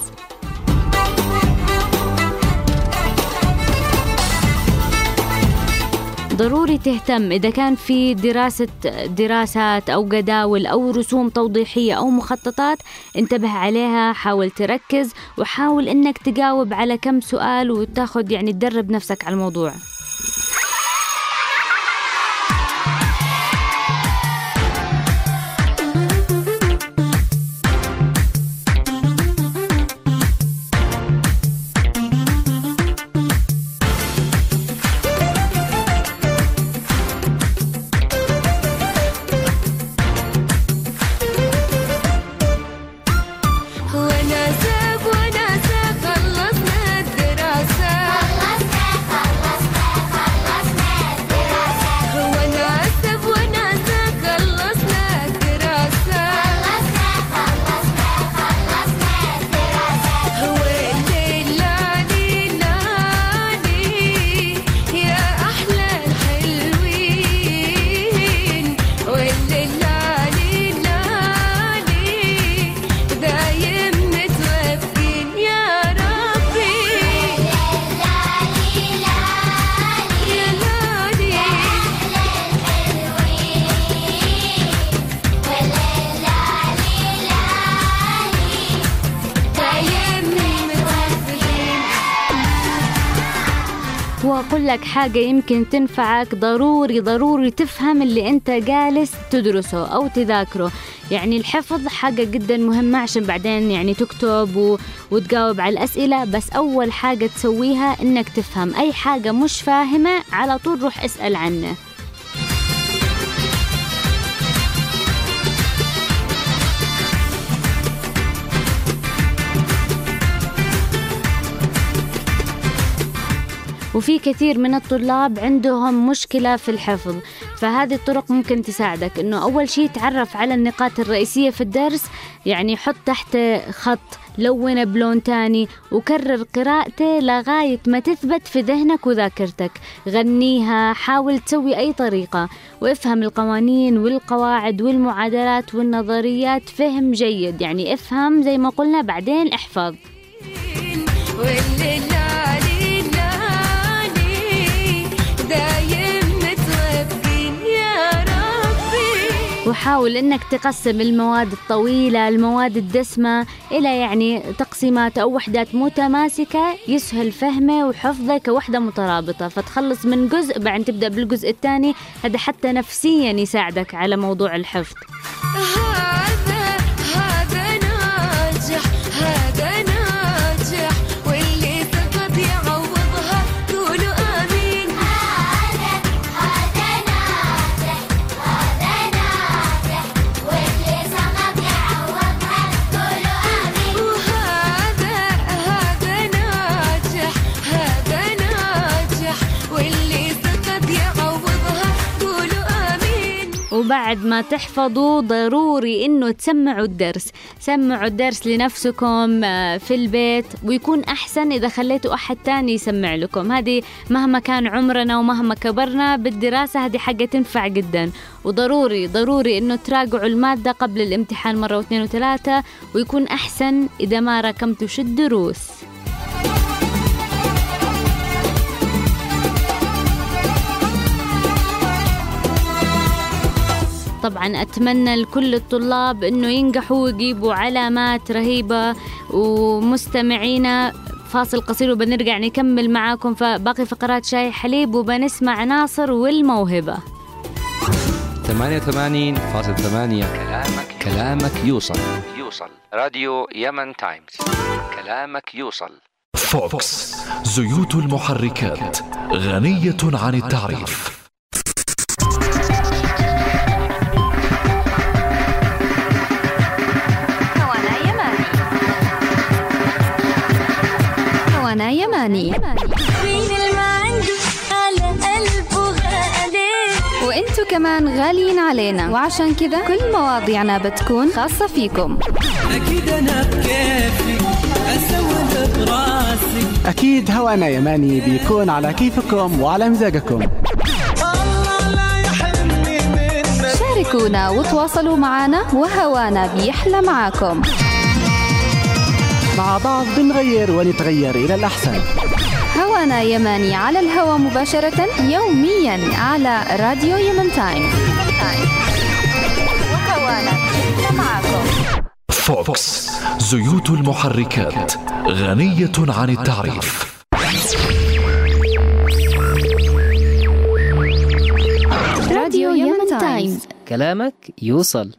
ضروري تهتم إذا كان في دراسة دراسات أو جداول أو رسوم توضيحية أو مخططات انتبه عليها حاول تركز وحاول إنك تجاوب على كم سؤال وتاخد يعني تدرب نفسك على الموضوع. حاجة يمكن تنفعك ضروري ضروري تفهم اللي أنت جالس تدرسه أو تذاكره. يعني الحفظ حاجة جدا مهمة عشان بعدين يعني تكتب و... وتجاوب على الأسئلة بس أول حاجة تسويها إنك تفهم. أي حاجة مش فاهمة على طول روح اسأل عنه. وفي كثير من الطلاب عندهم مشكلة في الحفظ. فهذه الطرق ممكن تساعدك. إنه أول شيء تعرف على النقاط الرئيسية في الدرس يعني حط تحت خط لونه بلون تاني وكرر قراءته لغاية ما تثبت في ذهنك وذاكرتك. غنيها حاول تسوي أي طريقة. وافهم القوانين والقواعد والمعادلات والنظريات. فهم جيد. يعني افهم زي ما قلنا بعدين احفظ. وحاول إنك تقسم المواد الطويلة المواد الدسمة إلى يعني تقسيمات أو وحدات متماسكة يسهل فهمه وحفظه كوحدة مترابطة. فتخلص من جزء بعدين تبدأ بالجزء الثاني. هذا حتى نفسيا يساعدك على موضوع الحفظ. بعد ما تحفظوا ضروري إنه تسمعوا الدرس. سمعوا الدرس لنفسكم آه، في البيت ويكون أحسن إذا خليتوا أحد تاني يسمع لكم. هذه مهما كان عمرنا ومهما كبرنا بالدراسة هذه حاجة تنفع جدا. وضروري ضروري إنه تراجعوا المادة قبل الامتحان مرة واثنين وثلاثة ويكون أحسن إذا ما راكمتوش الدروس. طبعا أتمنى لكل الطلاب أنه ينجحوا ويجيبوا علامات رهيبة ومستمعينا فاصل قصير وبنرجع نكمل معاكم. فباقي فقرات شاي حليب وبنسمع ناصر والموهبة. 88.8 كلامك كلامك يوصل. يوصل. راديو يمن تايمز. كلامك يوصل. فوكس. زيوت المحركات. غنية عن التعريف. هوانا يماني. مين اللي عنده على قلبه غالي وانتو كمان غاليين علينا. وعشان كذا كل مواضيعنا بتكون خاصة فيكم. أكيد أنا بكيفي أسوي براسي أكيد هوانا يماني بيكون على كيفكم وعلى مزاجكم. شاركونا وتواصلوا معنا وهوانا بيحلى معاكم. مع بعض بنغير ونتغير إلى الأحسن. هوانا يماني على الهواء مباشرة يوميا على راديو يمن تايم. وهوانا معاكم فوكس زيوت المحركات غنية عن التعريف. راديو يمن تايم. كلامك يوصل.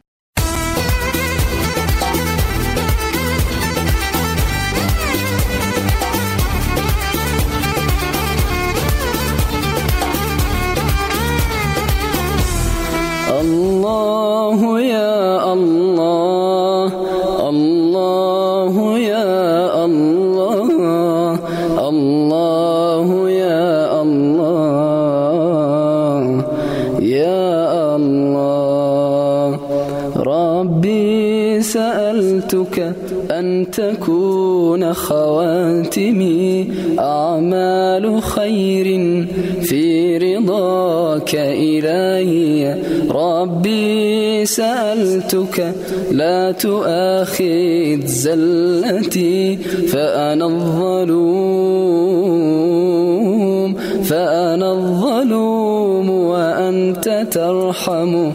الله يا الله الله يا الله الله يا الله يا الله. ربي سألتك أن تكون خواتمي أعمال خير في رضاك ربي سألتك لا تؤاخذ زلتي فأنا الظلوم فأنا الظلوم وأنت ترحم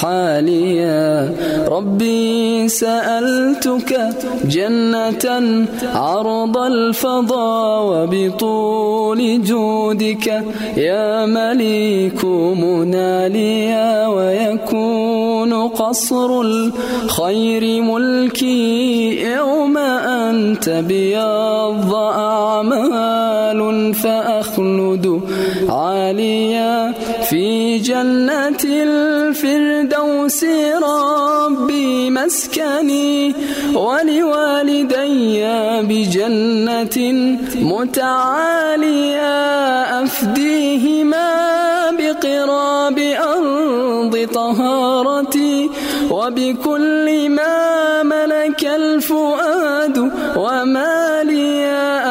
حاليا. ربي سألتك جنة عرض الفضاء وبطول جودك. يا مليك مناليا ويكون قصر الخير ملكي يوم أنت بيض أعمال فأخلد عاليا في جنة الفردوس ربي مسكني ولوالدي بجنة متعالية أفديهما وبكل ما ملك الفؤاد وما لي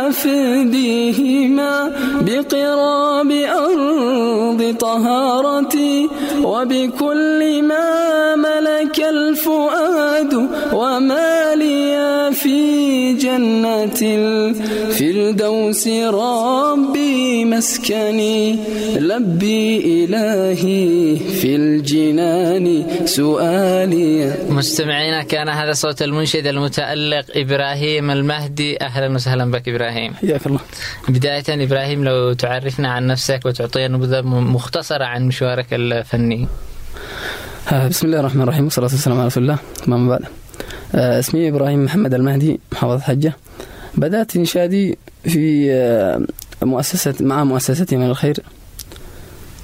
أفديهما بقراب أرض طهارتي وبكل ما ملك الفؤاد وما لي في جنة الفردوس ربي مسكني لبي إلهي في الجنان سؤالي. مستمعينا كان هذا صوت المنشد المتألق إبراهيم المهدي. أهلا وسهلا بك إبراهيم. حياك الله. بداية إبراهيم لو تعرفنا عن نفسك وتعطينا نبذة مختصرة عن مشوارك الفني. آه، بسم الله الرحمن الرحيم والصلاة والسلام على رسول الله. ثم بعد. آه، اسمي إبراهيم محمد المهدي محافظة حجة. بدأت إنشادي في آه، مؤسسة مع مؤسسة من الخير.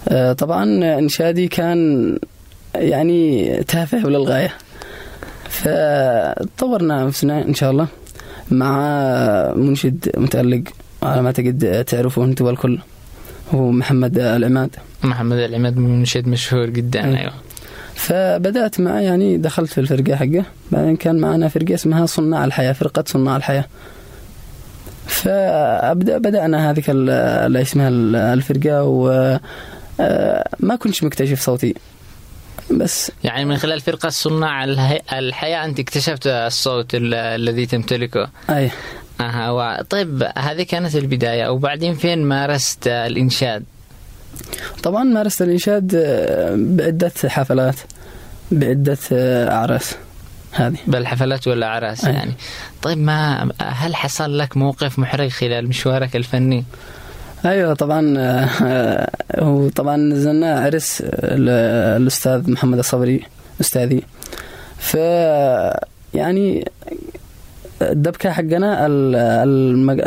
آه، طبعا إنشادي كان يعني تافه للغاية. فطورنا نفسنا إن شاء الله مع منشد متألق على ما أعتقد تعرفوه أنتم الكل هو محمد العماد. محمد العماد منشد مشهور جدا أي. أيوه. فبدأت معه يعني دخلت في الفرقة حقه. بعدين كان معنا فرقة اسمها صناع الحياة فرقة صناع الحياة. فأبدأ بدأنا هذيك ال- اللي اسمها ال- الفرقة و آه، ما كنتش مكتشف صوتي. بس. يعني من خلال فرقة صناع الحياة أنت اكتشفت الصوت ال- الذي تمتلكه. أي. أها. طيب هذه كانت البداية. وبعدين فين مارست الإنشاد؟ طبعا مارست الإنشاد آه، بعدة حفلات بعدة آه، أعراس هذه. بالحفلات والأعراس أي. يعني. طيب ما هل حصل لك موقف محرج خلال مشوارك الفني؟ أيوه طبعا آه، هو طبعا نزلنا عرس ال- الاستاذ محمد الصبري أستاذي. ف يعني الدبكة حقنا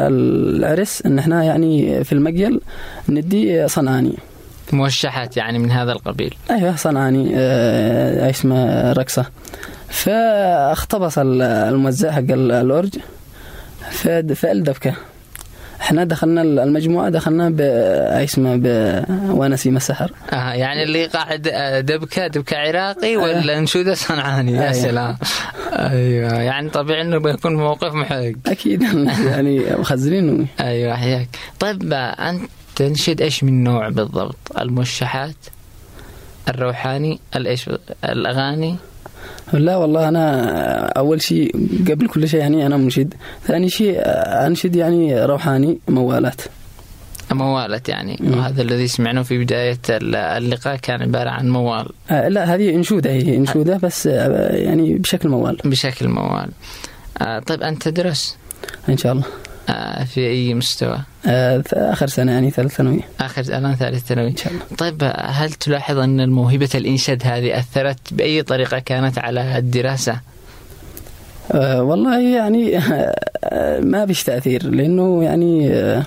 العرس إن إحنا يعني في المقيل ندي صنعاني. موشحات يعني من هذا القبيل. أيوه صنعاني آه، اسمه رقصة. فاختبص ال- الموزع حق ال- الأورج في في الدبكه إحنا دخلنا المجموعة دخلنا ب اسمه بونسيم السحر. آه يعني اللي قاعد آه، دبكة دبكة عراقي ولا انشودة صنعاني؟ يا أيوة. سلام. أيوه يعني طبيعي إنه بيكون موقف محرج. أكيد. يعني مخزنين. أيوه حياك طيب آه، أنت تنشد إيش من نوع بالضبط؟ الموشحات الروحاني الإيش الأغاني؟ لا والله أنا أول شيء قبل كل شيء يعني أنا منشد ثاني شيء أنشد يعني روحاني موالات. موالت يعني وهذا الذي سمعناه في بداية ال- اللقاء كان عبارة عن موال. آه، لا هذه إنشودة هي إنشودة بس آه، يعني بشكل موال. بشكل موال. آه طيب أنت تدرس إن شاء الله. آه في أي مستوى؟ آه، آخر سنة يعني ثالث ثانوي. آخر الآن ثالث ثانوي إن شاء الله. طيب آه، هل تلاحظ أن الموهبة الإنشاد هذه أثرت بأي طريقة كانت على الدراسة؟ آه، والله يعني آه، ما فيش تأثير لأنه يعني آه،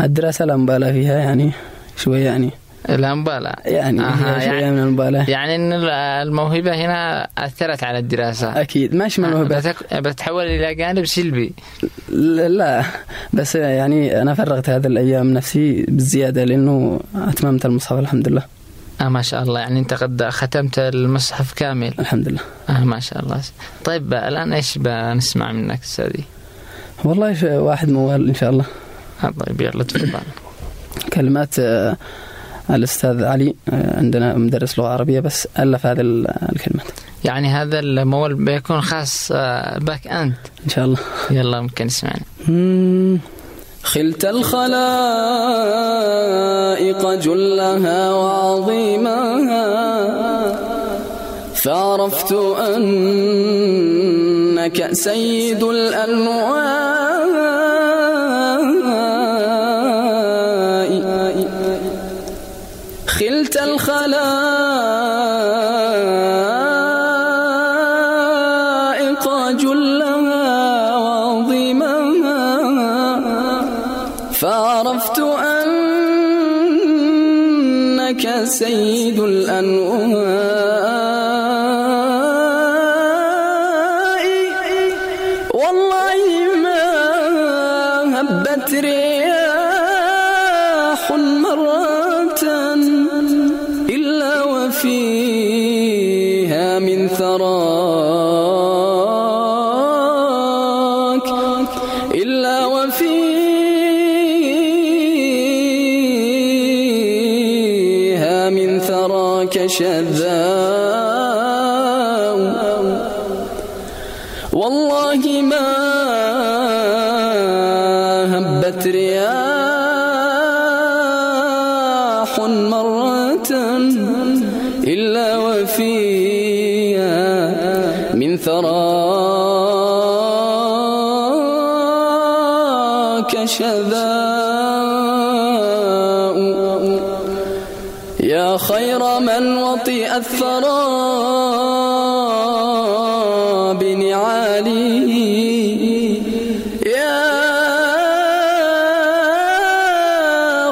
الدراسة لا مبالاه فيها يعني شوية يعني. لا مبالاة يعني شوية يعني- من المبالاه يعني أن الموهبة هنا أثرت على الدراسة. أكيد. ماشي من الموهبة. بتحول إلى جانب سلبي. لا. بس يعني أنا فرغت هذه الأيام نفسي بزيادة لأنه أتممت المصحف الحمد لله آه ما شاء الله. يعني أنت قد ختمت المصحف كامل. الحمد لله آه ما شاء الله. طيب الآن إيش بنسمع منك أستاذي؟ والله واحد موال إن شاء الله. آه طيب يلا تفضل. كلمات آه، الأستاذ علي آه، عندنا مدرس لغة عربية بس ألف هذه ال- الكلمات. يعني هذا الموال بيكون خاص آه، بك أنت إن شاء الله. يلا ممكن نسمعني مم. خلت الخلائق جلها وعظيمها فعرفت أنك سيد الأنواع خلت الخلائق أنك الثرى بنعاله يا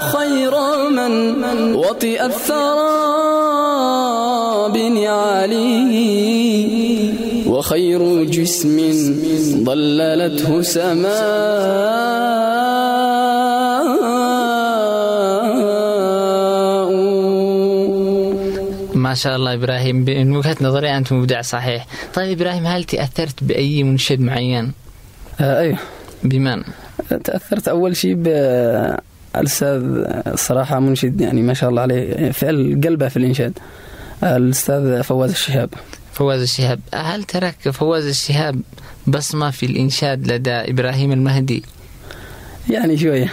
خير من وطئ الثرى بنعاله وخير جسم ضللته سماء. شاء الله إبراهيم من وجهة نظري أنت مبدع صحيح. طيب إبراهيم هل تأثرت بأي منشد معين؟ آه أيوه. بمن؟ تأثرت أول شيء بالاستاذ الصراحه منشد يعني ما شاء الله عليه فعل قلبه في الإنشاد. آه، الأستاذ فواز الشهاب. فواز الشهاب. هل ترك فواز الشهاب بصمة في الإنشاد لدى إبراهيم المهدي؟ يعني آه،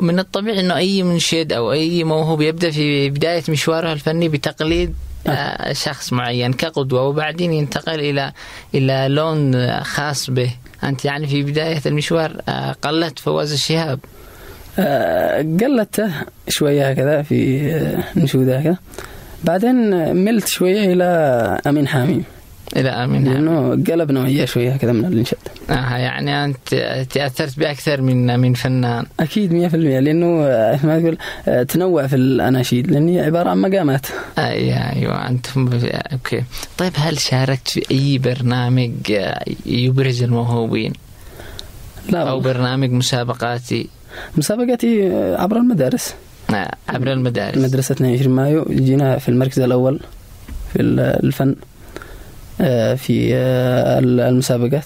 من الطبيعي إنه أي منشد أو أي موهوب يبدأ في بداية مشواره الفني بتقليد آه، شخص معين كقدوة وبعدين ينتقل إلى إلى لون آه، خاص به. أنت يعني في بداية المشوار آه، قلدت فواز الشهاب. آه، قلدته شوية هكذا في آه، نشودة هكذا. بعدين آه، ملت شوية إلى أمين حامي إلى امين لأنه قلب نوعيه شوية هكذا من الانشاد آه يعني أنت تأثرت بأكثر من من فنان. أكيد 100% لأنه آه، ما تقول آه، تنوع في الأناشيد لأن هي عبارة عن مقامات. أيوه أيوه انت أوكي. طيب هل شاركت في أي برنامج آه، يبرز الموهوبين؟ لا أو. برنامج مسابقاتي؟ مسابقاتي عبر المدارس. آه، عبر المدارس. مدرسة 22 مايو جينا في المركز الأول في ال- الفن. في آه، المسابقات.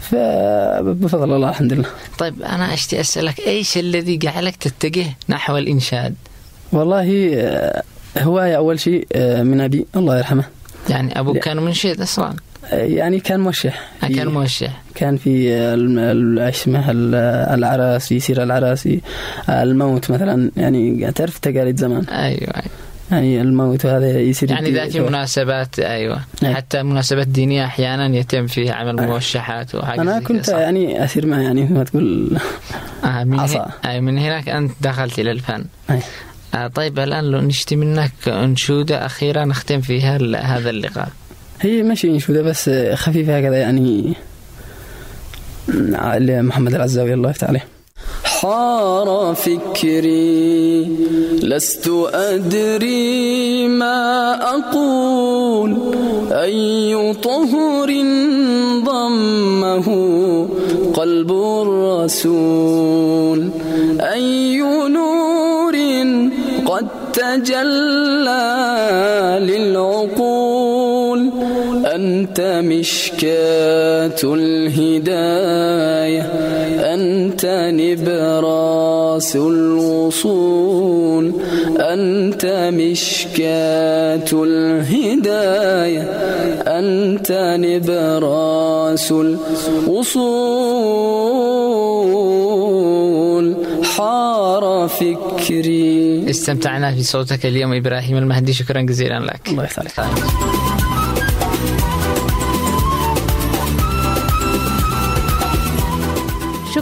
فبفضل الله الحمد لله طيب أنا أشتي أسألك إيش الذي جعلك تتجه نحو الإنشاد؟ والله آه، هواية أول شيء آه، من أبي الله يرحمه. يعني أبوك كان منشد أصلا آه، يعني كان موشح. آه، كان موشح. كان في الم- ال- إيش اسمه ال- العراس في سير العراس في الموت مثلا. يعني تعرف تقاليد زمان. أيوه أيوه. يعني الموت وهذا يصير يعني ذات مناسبات أيوه أي. حتى مناسبات دينية أحيانا يتم فيها عمل أي. موشحات وحاجات أنا كنت صح؟ يعني اسير معه يعني ما تقول آه من, عصا. هي... آه من هناك أنت دخلت إلى الفن أي. آه طيب الآن لو نشتي منك أنشودة أخيرة نختم فيها هذا اللقاء هي ماشي أنشودة بس خفيفة هكذا يعني لمحمد العزاوي الله يفتح عليه حار فكري لست أدري ما أقول. أي طهر ضمه قلب الرسول؟ أي نور قد تجلى للعقول؟ أنت مشكاة الهداية أنت نبراس الوصول أنت مشكاة الهداية أنت نبراس الوصول. حار فكري. استمتعنا في صوتك اليوم إبراهيم المهدي شكرا جزيلا لك. الله يفتح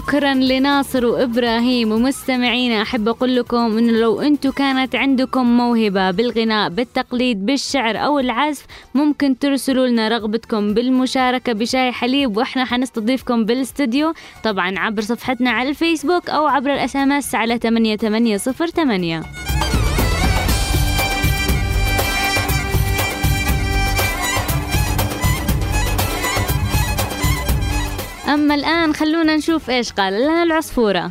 شكرا لناصر وإبراهيم ومستمعينا. أحب أقول لكم انه لو أنتم كانت عندكم موهبة بالغناء بالتقليد بالشعر أو العزف ممكن ترسلوا لنا رغبتكم بالمشاركة بشاي حليب وإحنا حنستضيفكم بالاستوديو طبعا عبر صفحتنا على الفيسبوك أو عبر الإس إم إس على 8808 أما الآن خلونا نشوف إيش قال. لنا العصفورة.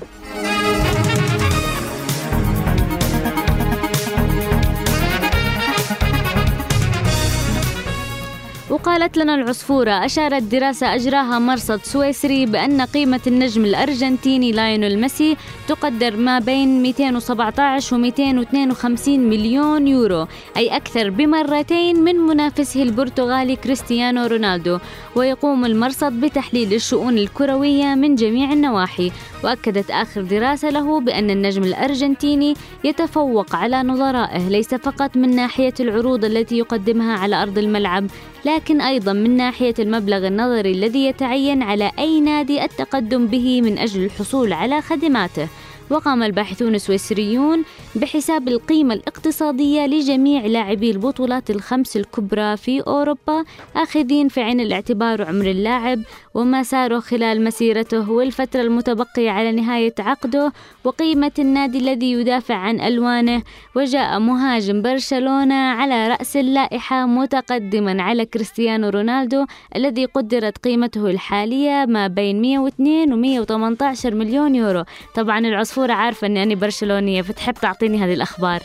وقالت لنا العصفورة أشارت دراسة أجراها مرصد سويسري بأن قيمة النجم الأرجنتيني لايونيل ميسي تقدر ما بين 217 و 252 مليون يورو أي أكثر بمرتين من منافسه البرتغالي كريستيانو رونالدو. ويقوم المرصد بتحليل الشؤون الكروية من جميع النواحي. وأكدت آخر دراسة له بأن النجم الأرجنتيني يتفوق على نظرائه ليس فقط من ناحية العروض التي يقدمها على أرض الملعب لكن أيضا من ناحية المبلغ النظري الذي يتعين على أي نادي التقدم به من أجل الحصول على خدماته. وقام الباحثون السويسريون بحساب القيمة الاقتصادية لجميع لاعبي البطولات الخمس الكبرى في أوروبا آخذين في عين الاعتبار عمر اللاعب وما ساره خلال مسيرته والفترة المتبقية على نهاية عقده وقيمة النادي الذي يدافع عن ألوانه. وجاء مهاجم برشلونة على رأس اللائحة متقدما على كريستيانو رونالدو الذي قدرت قيمته الحالية ما بين 102 و 118 مليون يورو. طبعا العصفورة عارفة أني أنا برشلونية فتحب تعطيني هذه الأخبار.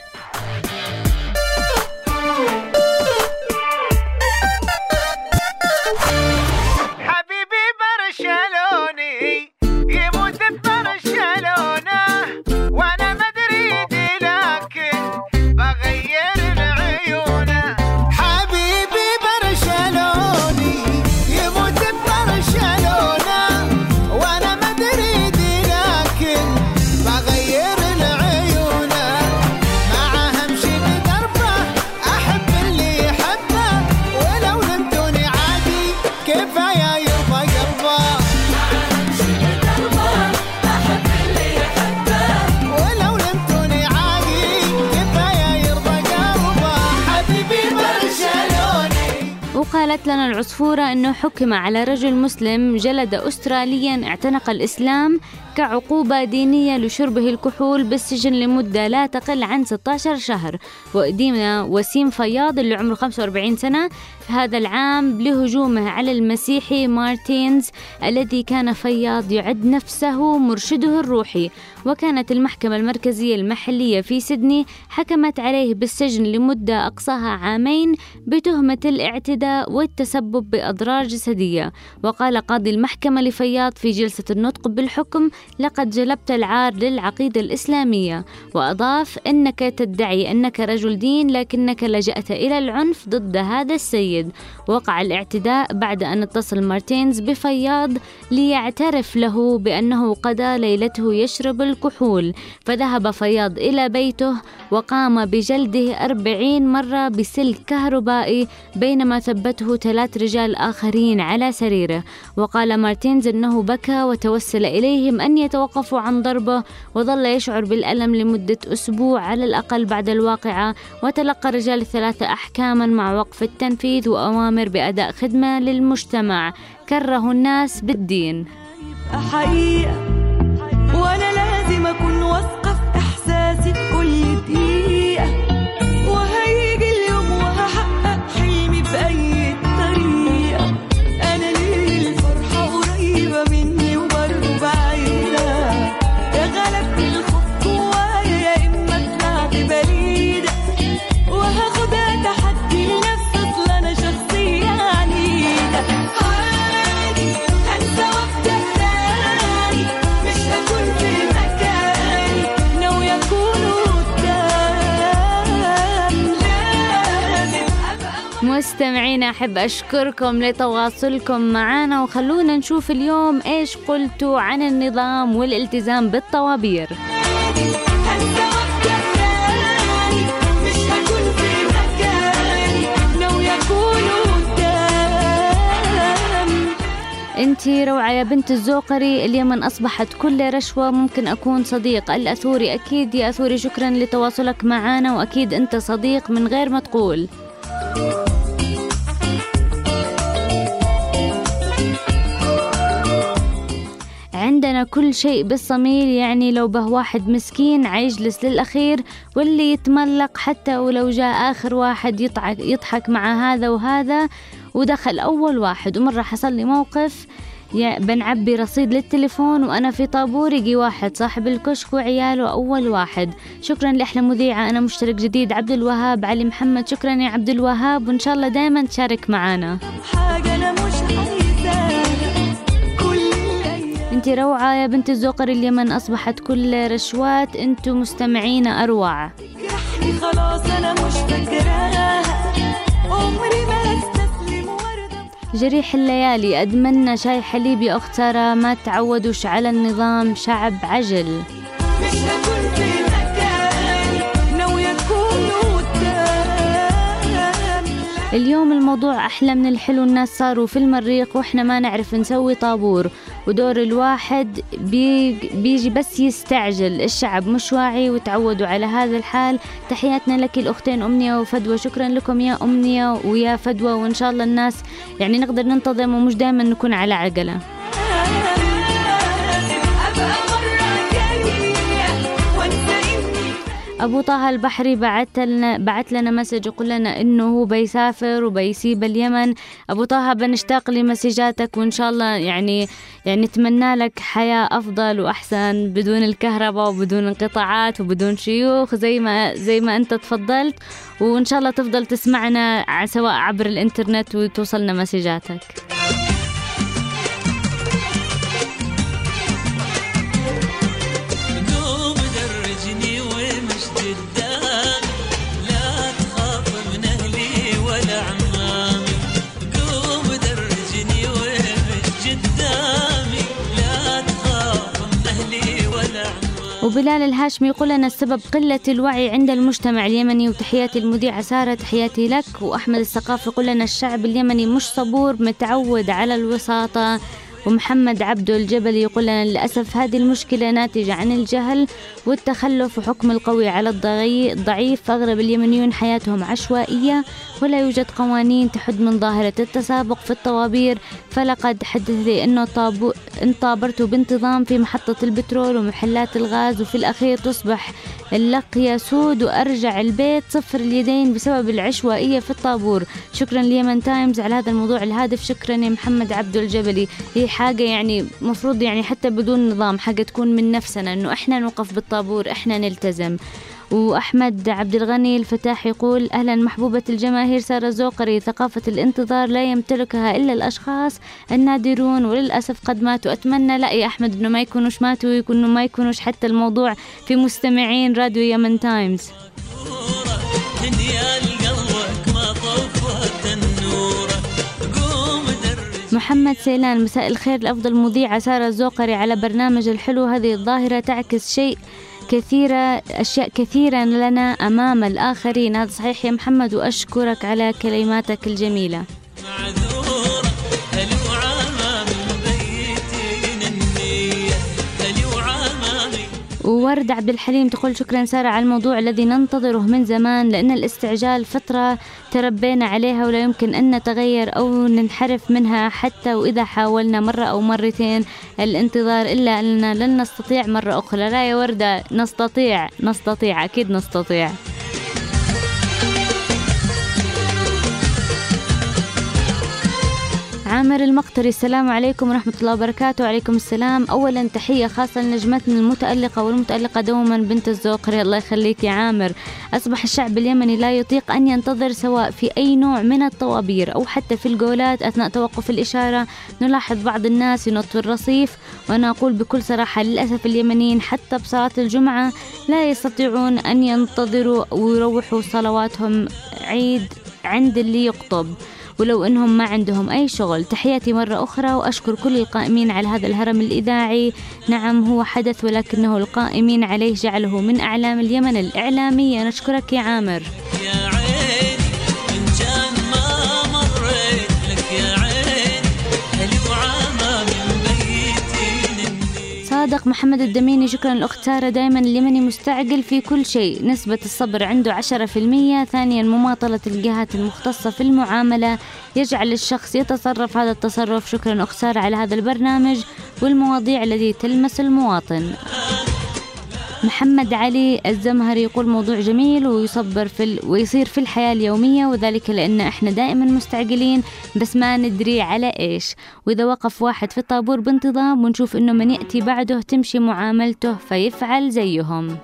وقالت لنا العصفورة أنه حكم على رجل مسلم جلد أستراليا اعتنق الإسلام كعقوبة دينية لشربه الكحول بالسجن لمدة لا تقل عن 16 شهر. وأدينا وسيم فياض اللي عمره 45 سنة في هذا العام لهجومه على المسيحي مارتينز الذي كان فياض يعد نفسه مرشده الروحي. وكانت المحكمة المركزية المحلية في سيدني حكمت عليه بالسجن لمدة أقصاها عامين بتهمة الاعتداء والتسبب بأضرار جسدية. وقال قاضي المحكمة لفياض في جلسة النطق بالحكم لقد جلبت العار للعقيدة الإسلامية وأضاف أنك تدعي أنك رجل دين لكنك لجأت إلى العنف ضد هذا السيد وقع الاعتداء بعد أن اتصل مارتينز بفياض ليعترف له بأنه قضى ليلته يشرب الكحول. فذهب فياض إلى بيته وقام بجلده أربعين مرة بسلك كهربائي بينما ثبته ثلاث رجال آخرين على سريره. وقال مارتينز أنه بكى وتوسل إليهم أن يتوقفوا عن ضربه وظل يشعر بالألم لمدة أسبوع على الأقل بعد الواقعة. وتلقى الرجال الثلاثة أحكاما مع وقف التنفيذ وأوامر بأداء خدمة للمجتمع. كرهوا الناس بالدين. حقيقة وأنا لازم أكون واثقة في إحساسي. في كل مستمعينا أحب أشكركم لتواصلكم معنا. وخلونا نشوف اليوم إيش قلتوا عن النظام والالتزام بالطوابير. انتي روعة يا بنت الزوقري اليمن أصبحت كل رشوة. ممكن أكون صديق الأثوري. أكيد يا أثوري شكرا لتواصلك معنا. وأكيد أنت صديق من غير ما تقول. عندنا كل شيء بالصميل يعني لو به واحد مسكين عيجلس للأخير واللي يتملق حتى ولو جاء آخر واحد يضحك, يضحك مع هذا وهذا ودخل أول واحد. ومرة حصل لي موقف بنعبي رصيد للتليفون وأنا في طابور يجي واحد صاحب الكشك وعياله أول واحد. شكرا لأحلى مذيعة أنا مشترك جديد عبد الوهاب علي محمد شكرا يا عبد الوهاب وإن شاء الله دايما تشارك معنا حاجة انتي روعة يا بنت الزوقر اليمن أصبحت كل رشوات انتو مستمعين أروع. جرحني خلاص أنا مش فاكراها عمري ما هستسلم جريح الليالي أدمنا شاي حليب يا أخت سارة ما تعودوش على النظام شعب عجل. مش هكون اليوم الموضوع أحلى من الحلو الناس صاروا في المريخ وإحنا ما نعرف نسوي طابور. ودور الواحد بيج بيجي بس يستعجل. الشعب مش واعي وتعودوا على هذا الحال. تحياتنا لك الأختين أمنية وفدوى شكرا لكم يا أمنية ويا فدوى وإن شاء الله الناس يعني نقدر ننتظم ومش دائما نكون على عجلة أبو طه البحري بعت لنا بعت لنا مسج يقول لنا إنه هو بيسافر وبيسيب اليمن. أبو طه بنشتاق لمسجاتك وإن شاء الله يعني يعني نتمنى لك حياة أفضل وأحسن بدون الكهرباء وبدون انقطاعات وبدون شيوخ زي ما زي ما أنت تفضلت. وإن شاء الله تفضل تسمعنا سواء عبر الإنترنت وتوصلنا مسجاتك. وبلال الهاشمي يقول لنا السبب قلة الوعي عند المجتمع اليمني وتحياتي المذيعة سارة تحياتي لك. وأحمد الثقافي يقول لنا الشعب اليمني مش صبور متعود على الوساطة. ومحمد عبده الجبلي يقول لنا للأسف هذه المشكلة ناتجة عن الجهل والتخلف وحكم القوي على الضعيف. فأغلب اليمنيون حياتهم عشوائية ولا يوجد قوانين تحد من ظاهرة التسابق في الطوابير فلقد حدث لي أنه طابو إن طابرت بانتظام في محطة البترول ومحلات الغاز وفي الأخير تصبح اللقية سود وأرجع البيت صفر اليدين بسبب العشوائية في الطابور. شكرا ليمن تايمز على هذا الموضوع الهادف. شكرا يا محمد عبدو الجبلي. هي حاجة يعني مفروض يعني حتى بدون نظام حاجة تكون من نفسنا أنه إحنا نوقف بالطابور إحنا نلتزم. وأحمد عبد الغني الفتاح يقول أهلا محبوبة الجماهير سارة الزوقري ثقافة الانتظار لا يمتلكها إلا الأشخاص النادرون. وللأسف قد ماتوا. أتمنى لا يا أحمد أنه ما يكونوش ماتوا ويكونوا ما يكونوش حتى الموضوع في مستمعين راديو يمن تايمز. محمد سيلان مساء الخير. الأفضل مذيعة سارة الزوقري على برنامج الحلو. هذه الظاهرة تعكس شيء كثيرة أشياء كثيرة لنا أمام الآخرين. هذا صحيح يا محمد وأشكرك على كلماتك الجميلة. وورد عبد الحليم تقول شكرا سارة على الموضوع الذي ننتظره من زمان لأن الاستعجال فترة تربينا عليها ولا يمكن أن نتغير أو ننحرف منها حتى وإذا حاولنا مرة أو مرتين الانتظار إلا أننا لن نستطيع مرة أخرى. لا يا وردة نستطيع نستطيع أكيد نستطيع. عامر المقتري. السلام عليكم ورحمة الله وبركاته. وعليكم السلام. أولا تحية خاصة لنجمتنا المتألقة والمتألقة دوما بنت الزوقري. الله يخليك يا عامر. أصبح الشعب اليمني لا يطيق أن ينتظر سواء في أي نوع من الطوابير أو حتى في الجولات. أثناء توقف الإشارة نلاحظ بعض الناس ينط في الرصيف وأنا أقول بكل صراحة للأسف اليمنيين حتى بصلاة الجمعة لا يستطيعون أن ينتظروا ويروحوا صلواتهم عيد عند اللي يقطب. ولو إنهم ما عندهم أي شغل. تحياتي مرة أخرى وأشكر كل القائمين على هذا الهرم الإذاعي. نعم هو حدث ولكنه القائمين عليه جعله من أعلام اليمن الاعلاميه نشكرك يا عامر. يا محمد الدميني شكرا الأخت سارة دائما اليمني مستعجل في كل شيء. نسبة الصبر عنده عشرة في المية. ثانيا مماطلة الجهات المختصة في المعاملة. يجعل الشخص يتصرف. هذا التصرف شكرا أخت سارة على هذا البرنامج والمواضيع التي تلمس المواطن. محمد علي الزمهري يقول موضوع جميل ويصبر في ال... ويصير في الحياة اليومية وذلك لأن إحنا دائما مستعجلين بس ما ندري على إيش. وإذا وقف واحد في الطابور بانتظام ونشوف إنه من يأتي بعده تمشي معاملته فيفعل زيهم.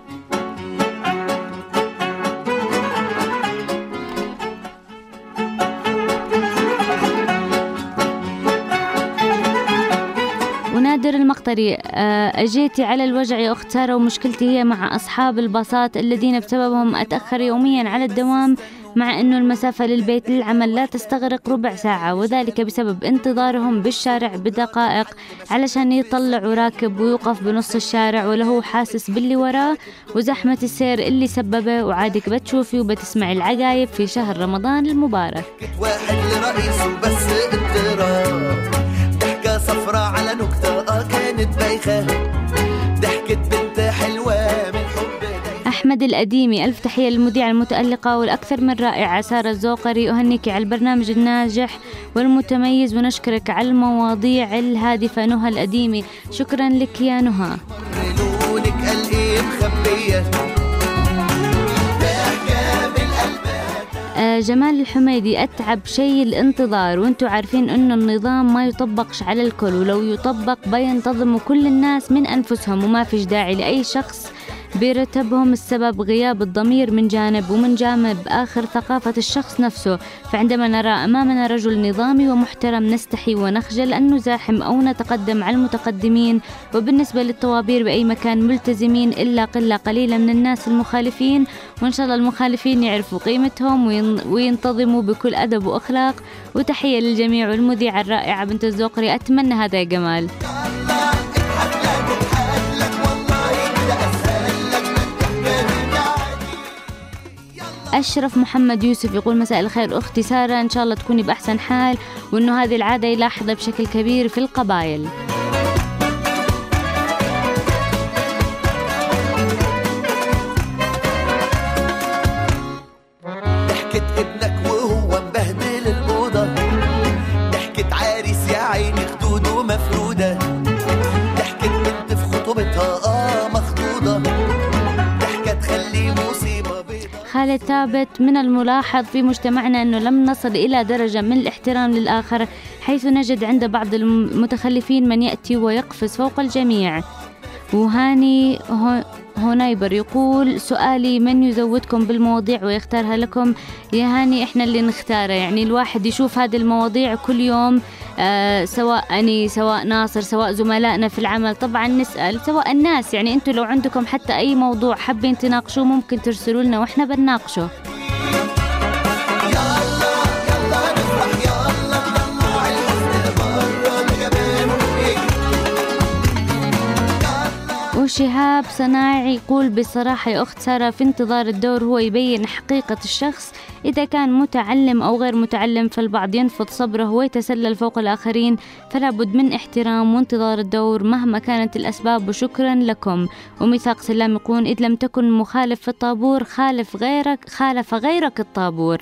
ونادر المقطري آه، أجيتي على الوجع يا أخت سارة ومشكلتي هي مع أصحاب الباصات الذين بسببهم أتأخر يوميا على الدوام مع أنه المسافة للبيت للعمل لا تستغرق ربع ساعة وذلك بسبب انتظارهم بالشارع بدقائق علشان يطلعوا راكب ويوقف بنص الشارع ولا هو حاسس باللي وراه وزحمة السير اللي سببه وعادك بتشوفي وبتسمعي العجايب في شهر رمضان المبارك. واحد لرئيسه بس اضطراب ضحكة صفرة على نكتة كانت بايخة ضحكة بنت حلوة من حب أحمد الأديمي ألف تحية للمذيعة المتألقة والأكثر من رائعة سارة الزوقري أهنيك على البرنامج الناجح والمتميز ونشكرك على المواضيع الهادفة نهى الأديمي. شكرا لك يا نهى. جمال الحميدي أتعب شيء الانتظار وأنتم عارفين إنه النظام ما يطبقش على الكل ولو يطبق بينتظموا كل الناس من أنفسهم وما فيش داعي لأي شخص بيرتبهم السبب غياب الضمير من جانب ومن جانب آخر ثقافة الشخص نفسه. فعندما نرى أمامنا رجل نظامي ومحترم نستحي ونخجل أن نزاحم أو نتقدم على المتقدمين وبالنسبة للطوابير بأي مكان ملتزمين إلا قلة قليلة من الناس المخالفين وإن شاء الله المخالفين يعرفوا قيمتهم وين- وينتظموا بكل أدب وأخلاق. وتحية للجميع والمذيعة الرائعة بنت الزوقري أتمنى هذا يا جمال. أشرف محمد يوسف يقول مساء الخير أختي سارة إن شاء الله تكوني بأحسن حال وإنه هذه العادة يلاحظها بشكل كبير في القبائل. خالد ثابت من الملاحظ في مجتمعنا أنه لم نصل إلى درجة من الاحترام للآخر حيث نجد عند بعض المتخلفين من يأتي ويقفز فوق الجميع. وهاني هو- هونايبر يقول سؤالي من يزودكم بالمواضيع ويختارها لكم؟ يا هاني إحنا اللي نختاره يعني الواحد يشوف هذه المواضيع كل يوم آه سواء أني سواء ناصر سواء زملائنا في العمل طبعا نسأل سواء الناس يعني أنتم لو عندكم حتى أي موضوع حابين تناقشوه ممكن ترسلوا لنا وإحنا بنناقشه. وشهاب صناعي يقول بصراحة يا أخت سارة في انتظار الدور هو يبين حقيقة الشخص. إذا كان متعلم أو غير متعلم فالبعض ينفض صبره ويتسلل فوق الآخرين فلا بد من احترام وانتظار الدور مهما كانت الأسباب وشكرا لكم. وميثاق سلام يقول إذ لم تكن مخالف في الطابور خالف غيرك خالف غيرك الطابور.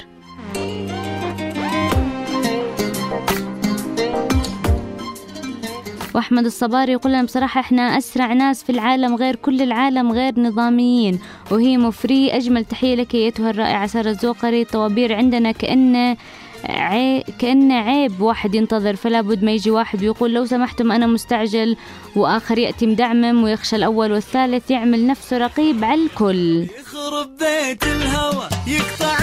وأحمد الصباري يقول لنا بصراحة إحنا أسرع ناس في العالم غير كل العالم غير نظاميين. وهي مفري أجمل تحية لك أيتها الرائعة سارة الزوقري الطوابير عندنا كانه عي... كأنه عيب واحد ينتظر فلا بد ما يجي واحد ويقول لو سمحتم أنا مستعجل وآخر يأتي مدعمم ويخشى الأول والثالث يعمل نفسه رقيب على الكل. يخرب بيت الهوى يقطع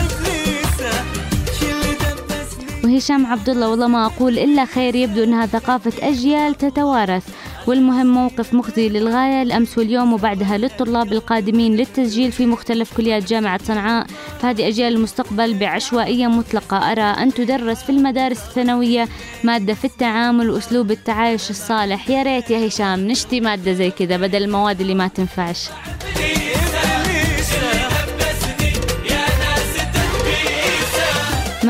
وهشام عبد الله والله ما أقول إلا خير يبدو أنها ثقافة أجيال تتوارث. والمهم موقف مخزي للغاية الأمس واليوم وبعدها للطلاب القادمين للتسجيل في مختلف كليات جامعة صنعاء. فهذه أجيال المستقبل بعشوائية مطلقة. أرى أن تدرس في المدارس الثانوية مادة في التعامل وأسلوب التعايش الصالح. يا ريت يا هشام نشتي مادة زي كذا بدل المواد اللي ما تنفعش.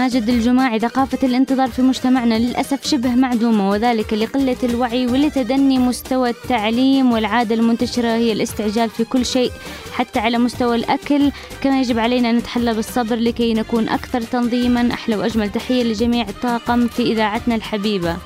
ماجد الجماعي ثقافة الانتظار في مجتمعنا للأسف شبه معدومة وذلك لقلة الوعي ولتدني مستوى التعليم والعادة المنتشرة هي الاستعجال في كل شيء حتى على مستوى الأكل. كما يجب علينا أن نتحلى بالصبر لكي نكون أكثر تنظيما. أحلى وأجمل تحية لجميع الطاقم في إذاعتنا الحبيبة.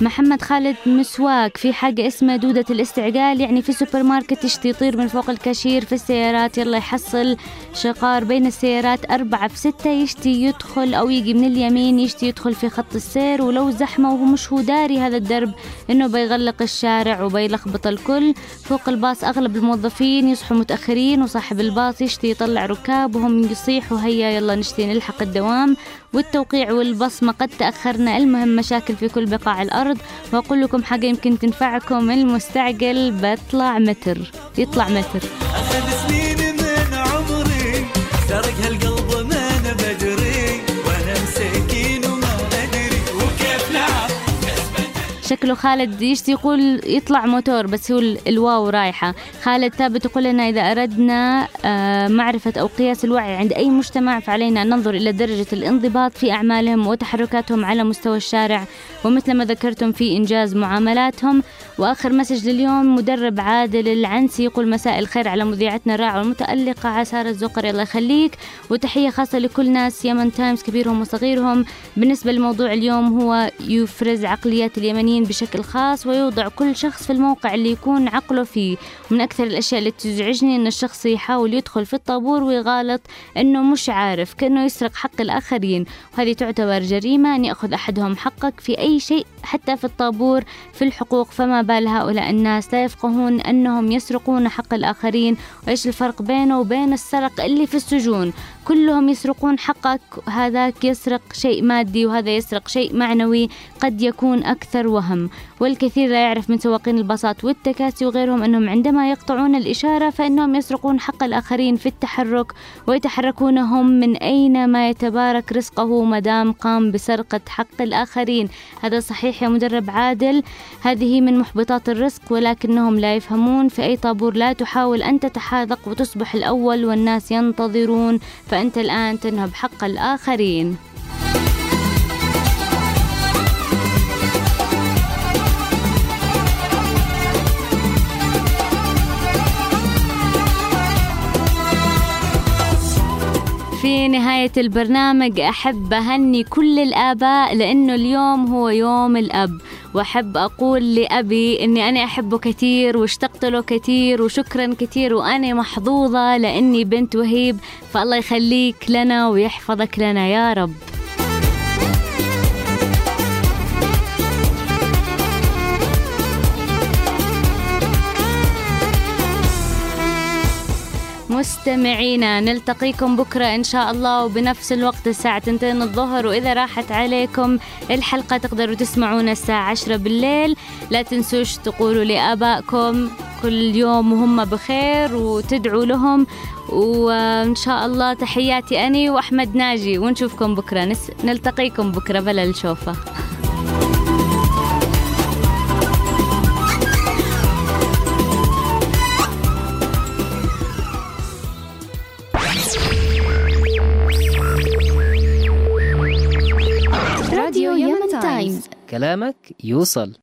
محمد خالد مسواك في حاجة اسمها دودة الاستعجال يعني في سوبر ماركت يشتي يطير من فوق الكاشير في السيارات؟ يلا يحصل شقار بين السيارات أربعة في ستة يشتي يدخل أو يجي من اليمين يشتي يدخل في خط السير ولو زحمة وهو مش هو داري هذا الدرب إنه بيغلق الشارع وبيلخبط الكل. فوق الباص أغلب الموظفين يصحوا متأخرين وصاحب الباص يشتي يطلع ركاب وهم يصيحوا هيا يلا نشتي نلحق الدوام. والتوقيع والبصمة قد تأخرنا. المهم مشاكل في كل بقاع الأرض. وأقول لكم حاجة يمكن تنفعكم. المستعجل بطلع متر. يطلع متر. أخذ سنين من عمري سرق شكله خالد يشتي يقول يطلع موتور بس هو ال- الواو رايحة. خالد ثابت يقول لنا إذا أردنا آه، معرفة أو قياس الوعي عند أي مجتمع فعلينا أن ننظر إلى درجة الانضباط في أعمالهم وتحركاتهم على مستوى الشارع. ومثل ما ذكرتم في إنجاز معاملاتهم. وآخر message لليوم مدرب عادل العنسي يقول مساء الخير على مذيعتنا الرائعة والمتألقة سارة الزقري الله يخليك. وتحية خاصة لكل ناس يمن تايمز كبيرهم وصغيرهم. بالنسبة لموضوع اليوم هو يفرز عقليات اليمنيين بشكل خاص ويوضع كل شخص في الموقع اللي يكون عقله فيه. ومن أكثر الأشياء اللي تزعجني أن الشخص يحاول يدخل في الطابور ويغالط أنه مش عارف كأنه يسرق حق الآخرين. وهذه تعتبر جريمة أن يأخذ أحدهم حقك في أي شيء حتى في الطابور في الحقوق فما بال هؤلاء الناس. لا يفقهون أنهم يسرقون حق الآخرين. وإيش الفرق بينه وبين السرق اللي في السجون؟ كلهم يسرقون حقك هذاك يسرق شيء مادي وهذا يسرق شيء معنوي قد يكون أكثر وهم. والكثير لا يعرف من سواقين الباصات والتكاسي وغيرهم أنهم عندما يقطعون الإشارة فإنهم يسرقون حق الآخرين في التحرك ويتحركون هم من أينما يتبارك رزقه مدام قام بسرقة حق الآخرين. هذا صحيح يا مدرب عادل. هذه من محبطات الرزق ولكنهم لا يفهمون في أي طابور لا تحاول أن تتحاذق وتصبح الأول والناس ينتظرون فأنت الآن تنهب حق الآخرين. في نهاية البرنامج أحب أهني كل الآباء لأنه اليوم هو يوم الأب. وأحب أقول لأبي أني أنا أحبه كثير واشتقت له كثير وشكرا كثير وأنا محظوظة لأني بنت وهيب فالله يخليك لنا ويحفظك لنا يا رب. مستمعينا نلتقيكم بكرة إن شاء الله وبنفس الوقت الساعة 2 الظهر. وإذا راحت عليكم الحلقة تقدروا تسمعونا الساعة 10 بالليل. لا تنسوش تقولوا لآبائكم كل يوم وهم بخير وتدعوا لهم. وإن شاء الله تحياتي أني وأحمد ناجي ونشوفكم بكرة. نس... نلتقيكم بكرة بلا الشوفة كلامك يوصل.